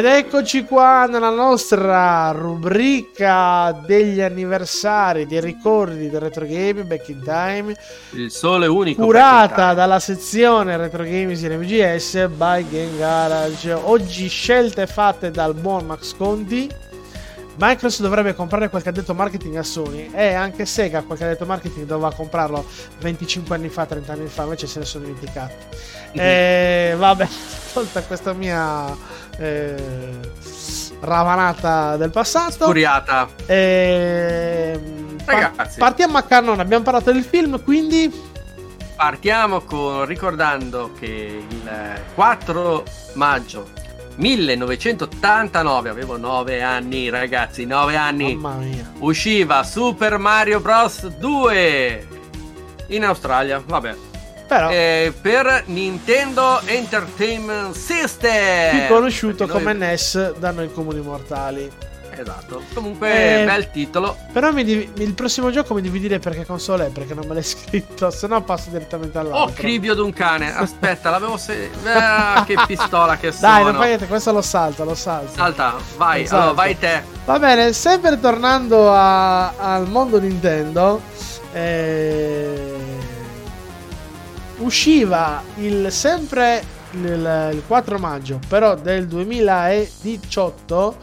Ed eccoci qua nella nostra rubrica degli anniversari, dei ricordi del retro game back in time, Il sole unico. curata dalla sezione retro games in MGS by Game Garage. Oggi scelte fatte dal buon Max Conti. Microsoft dovrebbe comprare qualche addetto marketing a Sony e anche Sega qualche addetto marketing doveva comprarlo 25 anni fa, 30 anni fa, invece se ne sono dimenticati. E vabbè, tolta questa mia eh, ravanata del passato. Furiata. Ehm, par- Ragazzi. partiamo a cannone. Abbiamo parlato del film, quindi Partiamo con ricordando che il 4 maggio 1989, avevo 9 anni ragazzi, 9 anni, mamma mia. usciva Super Mario Bros 2 in Australia, vabbè. Però Eh, per Nintendo Entertainment System. più conosciuto noi- come NES da noi comuni mortali. Esatto. Comunque Eh, bel titolo. Però mi devi- il prossimo gioco mi devi dire perché console è, perché non me l'hai scritto, se no passo direttamente all'altro. Oh, cribio d'un cane. Aspetta, l'avevo se... Ah, che pistola che sono. Dai, non fai niente, questo lo salto, lo salto. Salta, vai, Esatto. allora, vai te. Va bene, sempre tornando a- al mondo Nintendo, eh, usciva il sempre il, il 4 maggio, però del 2018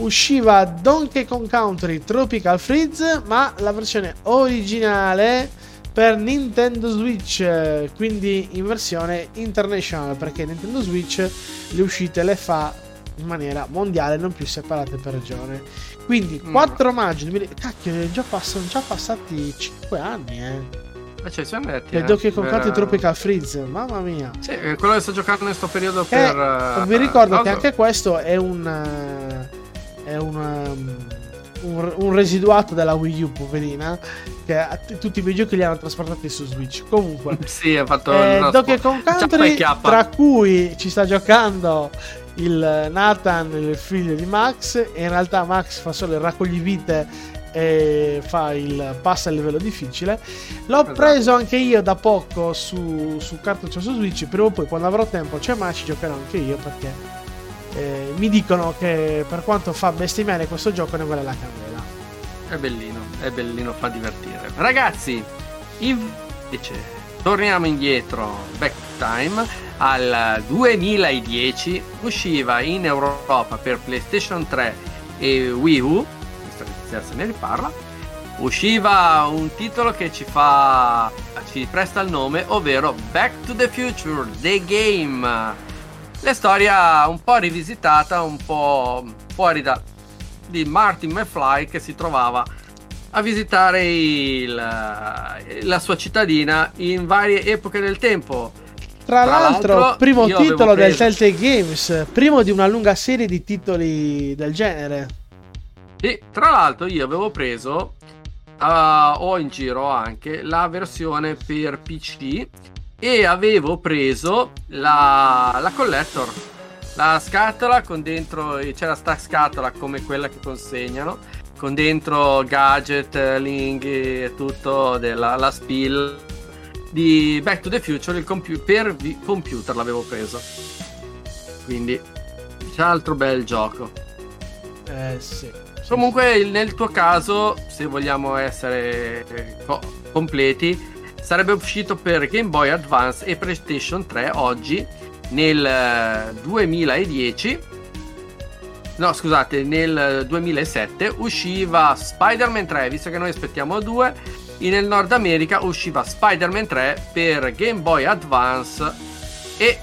usciva Donkey Kong Country Tropical Freeze, ma la versione originale per Nintendo Switch, quindi in versione international, perché Nintendo Switch le uscite le fa in maniera mondiale, non più separate per regione. Quindi Mm. 4 maggio 2000... Cacchio, già pass- sono già passati 5 anni, eh. Eh, Cioè, siamo andati, E eh, Donkey Kong per- Tropical Freeze, mamma mia. Sì, è quello che sto giocando in questo periodo Eh, per... eh, vi ricordo che cosa? anche questo è un eh, è un, um, un, un residuato della Wii U, poverina, che a- tutti i videogiochi li hanno trasportati su Switch. Comunque, Sì, ha fatto eh, Donkey Kong e Country, tra cui ci sta giocando il Nathan, il figlio di Max, e in realtà Max fa solo il raccoglivite e fa il passa al livello difficile. L'ho Esatto. preso anche io da poco su, su cartuccio su Switch, prima o poi quando avrò tempo, cioè ma ci giocherò anche io perché eh, mi dicono che per quanto fa bestemmiare questo gioco ne vale la candela. È bellino, è bellino, fa divertire. Ragazzi, invece, torniamo indietro, back time, al 2010 usciva in Europa per PlayStation 3 e Wii U, se ne riparla, usciva un titolo che ci fa, ci presta il nome, ovvero Back to the Future, The Game. La storia un po' rivisitata, un po' fuori da, di Martin McFly che si trovava a visitare il- la sua cittadina in varie epoche del tempo. Tra, Tra l'altro, l'altro, primo titolo del Telltale Games, primo di una lunga serie di titoli del genere. E tra l'altro io avevo preso, ah, ho in giro anche la versione per PC e avevo preso la, la collector. La scatola con dentro, c'era sta scatola come quella che consegnano, con dentro gadget, link e tutto della la spill di Back to the Future il compu- per vi- computer l'avevo preso. Quindi, c'è altro bel gioco. Eh sì. Comunque, nel tuo caso, se vogliamo essere eh, co- completi, sarebbe uscito per Game Boy Advance e PlayStation 3 oggi nel eh, 2010. No, scusate, nel eh, 2007 usciva Spider-Man 3, visto che noi aspettiamo due. Nel Nord America usciva Spider-Man 3 per Game Boy Advance e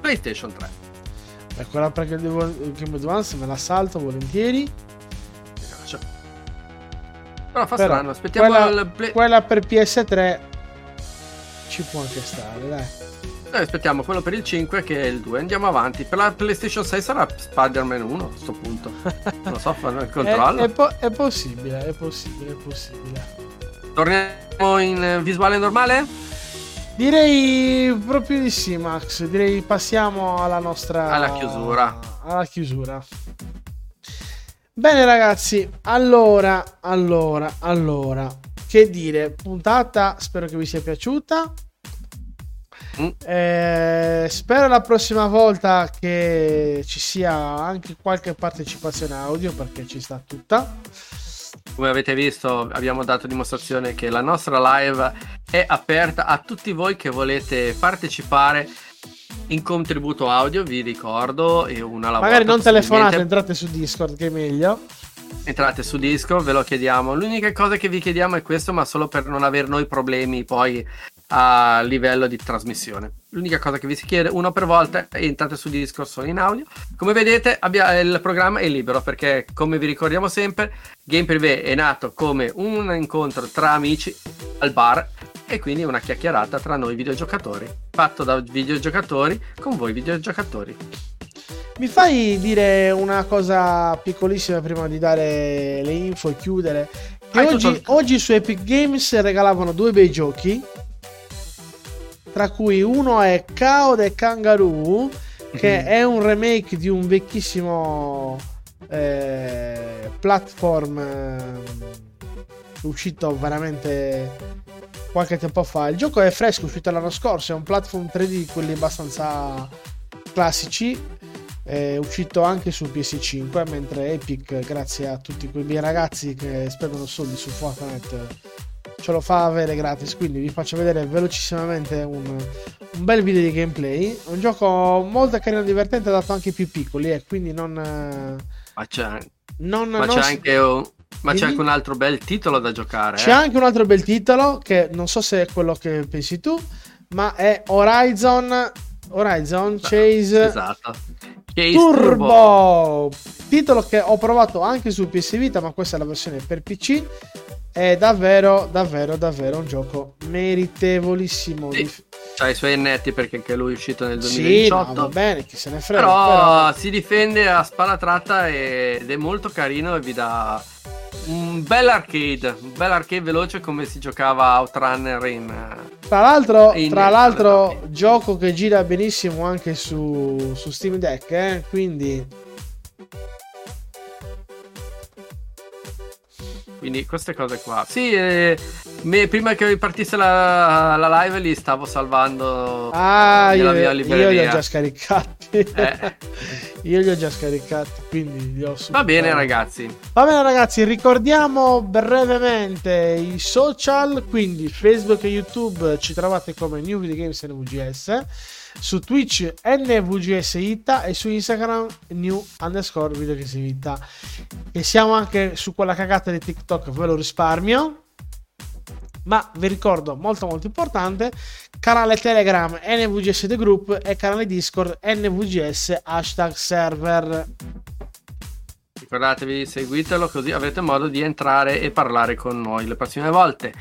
PlayStation 3. Beh, quella per Game Boy Game Advance me la salto volentieri. Però fa Però, strano, aspettiamo quella, play- quella per PS3 ci può anche stare, dai. Noi aspettiamo quello per il 5 che è il 2. Andiamo avanti. Per la PlayStation 6 sarà Spider-Man 1 a questo punto. Non lo so, fanno il controllo. È, è po- è possibile, è possibile, è possibile. Torniamo in eh, visuale normale? Direi proprio di sì, Max. Direi passiamo alla nostra. Alla chiusura. Alla chiusura. Bene, ragazzi. Allora, allora, allora. Che dire? Puntata, spero che vi sia piaciuta. Mm. Eh, spero la prossima volta che ci sia anche qualche partecipazione audio perché ci sta tutta. Come avete visto, abbiamo dato dimostrazione che la nostra live è aperta a tutti voi che volete partecipare in contributo audio. Vi ricordo, e una alla Magari non telefonate, entrate su Discord che è meglio. Entrate su Discord, ve lo chiediamo. L'unica cosa che vi chiediamo è questo, ma solo per non avere noi problemi poi a livello di trasmissione. L'unica cosa che vi si chiede, uno per volta, è entrate su Discord solo in audio. Come vedete, abbia- il programma è libero perché, come vi ricordiamo sempre, Game Privé è nato come un incontro tra amici al bar e quindi una chiacchierata tra noi videogiocatori, fatto da videogiocatori con voi videogiocatori. Mi fai dire una cosa piccolissima prima di dare le info e chiudere? Che oggi, tutto- oggi su Epic Games regalavano due bei giochi. Tra cui uno è Kao the Kangaroo, che Mhm. è un remake di un vecchissimo eh, platform ehm, uscito veramente qualche tempo fa. Il gioco è fresco, uscito l'anno scorso, è un platform 3D di quelli abbastanza classici. È uscito anche su PS5, mentre Epic, grazie a tutti quei miei ragazzi che spendono soldi su Fortnite, ce lo fa avere gratis. Quindi vi faccio vedere velocissimamente un, un bel video di gameplay. Un gioco molto carino e divertente, adatto anche ai più piccoli, e quindi non. eh, Ma c'è, non, ma non c'è si- anche un, ma c'è Dimmi. anche un altro bel titolo da giocare. C'è eh. anche un altro bel titolo che non so se è quello che pensi tu, ma è Horizon Horizon Chase Esatto. Chase Turbo. Turbo. Titolo che ho provato anche su PS Vita, ma questa è la versione per PC. È davvero, davvero, davvero un gioco meritevolissimo. Sì, di- C'ha i suoi netti perché anche lui è uscito nel Sì, 2018. no, va bene, chi se ne frega. però, però- si difende a spalla tratta ed è molto carino e vi dà un bel arcade, un bel arcade veloce come si giocava Outrunner in... Tra l'altro, in- tra l'altro gioco che gira benissimo anche su, su Steam Deck, eh, quindi Quindi queste cose qua. Sì, eh, me- prima che partisse la, la live li stavo salvando Ah, io, io li ho già scaricati. Eh. io li ho già scaricati, quindi li ho Va bene ragazzi. Va bene ragazzi, ricordiamo brevemente i social, quindi Facebook e YouTube ci trovate come New Video Games NVGS, su Twitch NVGS Ita e su Instagram New underscore Video Games Ita. E siamo anche su quella cagata di TikTok, ve lo risparmio. Ma vi ricordo, molto molto importante, canale Telegram NVGS The Group e canale Discord NVGS hashtag server. Ricordatevi, seguitelo così avrete modo di entrare e parlare con noi le prossime volte.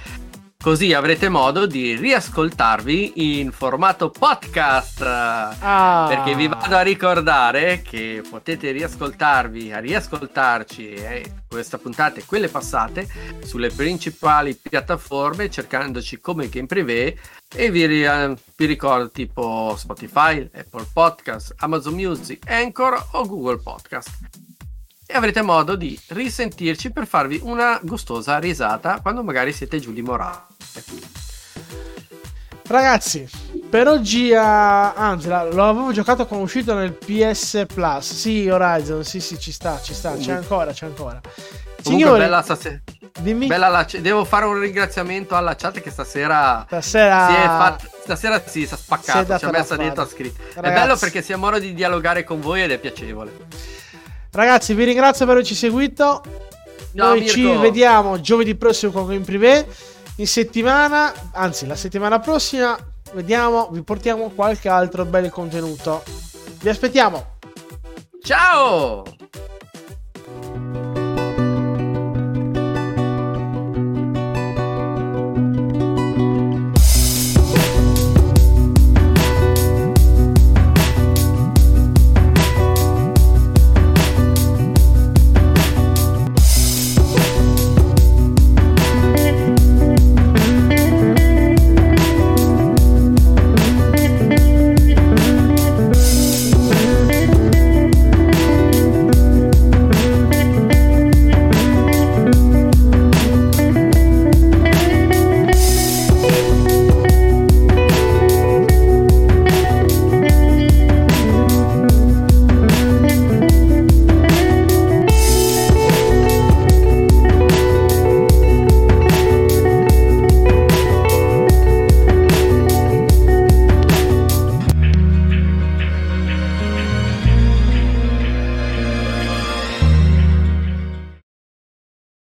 Così avrete modo di riascoltarvi in formato podcast. Ah. Perché vi vado a ricordare che potete riascoltarvi, a riascoltarci eh, questa puntata e quelle passate sulle principali piattaforme cercandoci come Game Privé e vi, eh, vi ricordo tipo Spotify, Apple Podcast, Amazon Music, Anchor o Google Podcast. E avrete modo di risentirci per farvi una gustosa risata quando magari siete giù di morale. Ragazzi, per oggi, ah, anzi, la- lo avevo giocato quando è uscito nel PS Plus. Sì, Horizon, sì, sì, ci sta, ci sta, c'è ancora, c'è ancora. Comunque Signori, bella stasera. dimmi Bella la devo fare un ringraziamento alla chat che stasera stasera. si è fatta stasera si si è è spaccato, è da messa fare. dentro a scritto. È Ragazzi. bello perché si ha modo di dialogare con voi ed è piacevole. Ragazzi, vi ringrazio per averci seguito. Ciao, Noi Mirko. ci vediamo giovedì prossimo con Game Privé. In settimana, anzi, la settimana prossima, vediamo, vi portiamo qualche altro bel contenuto. Vi aspettiamo. Ciao!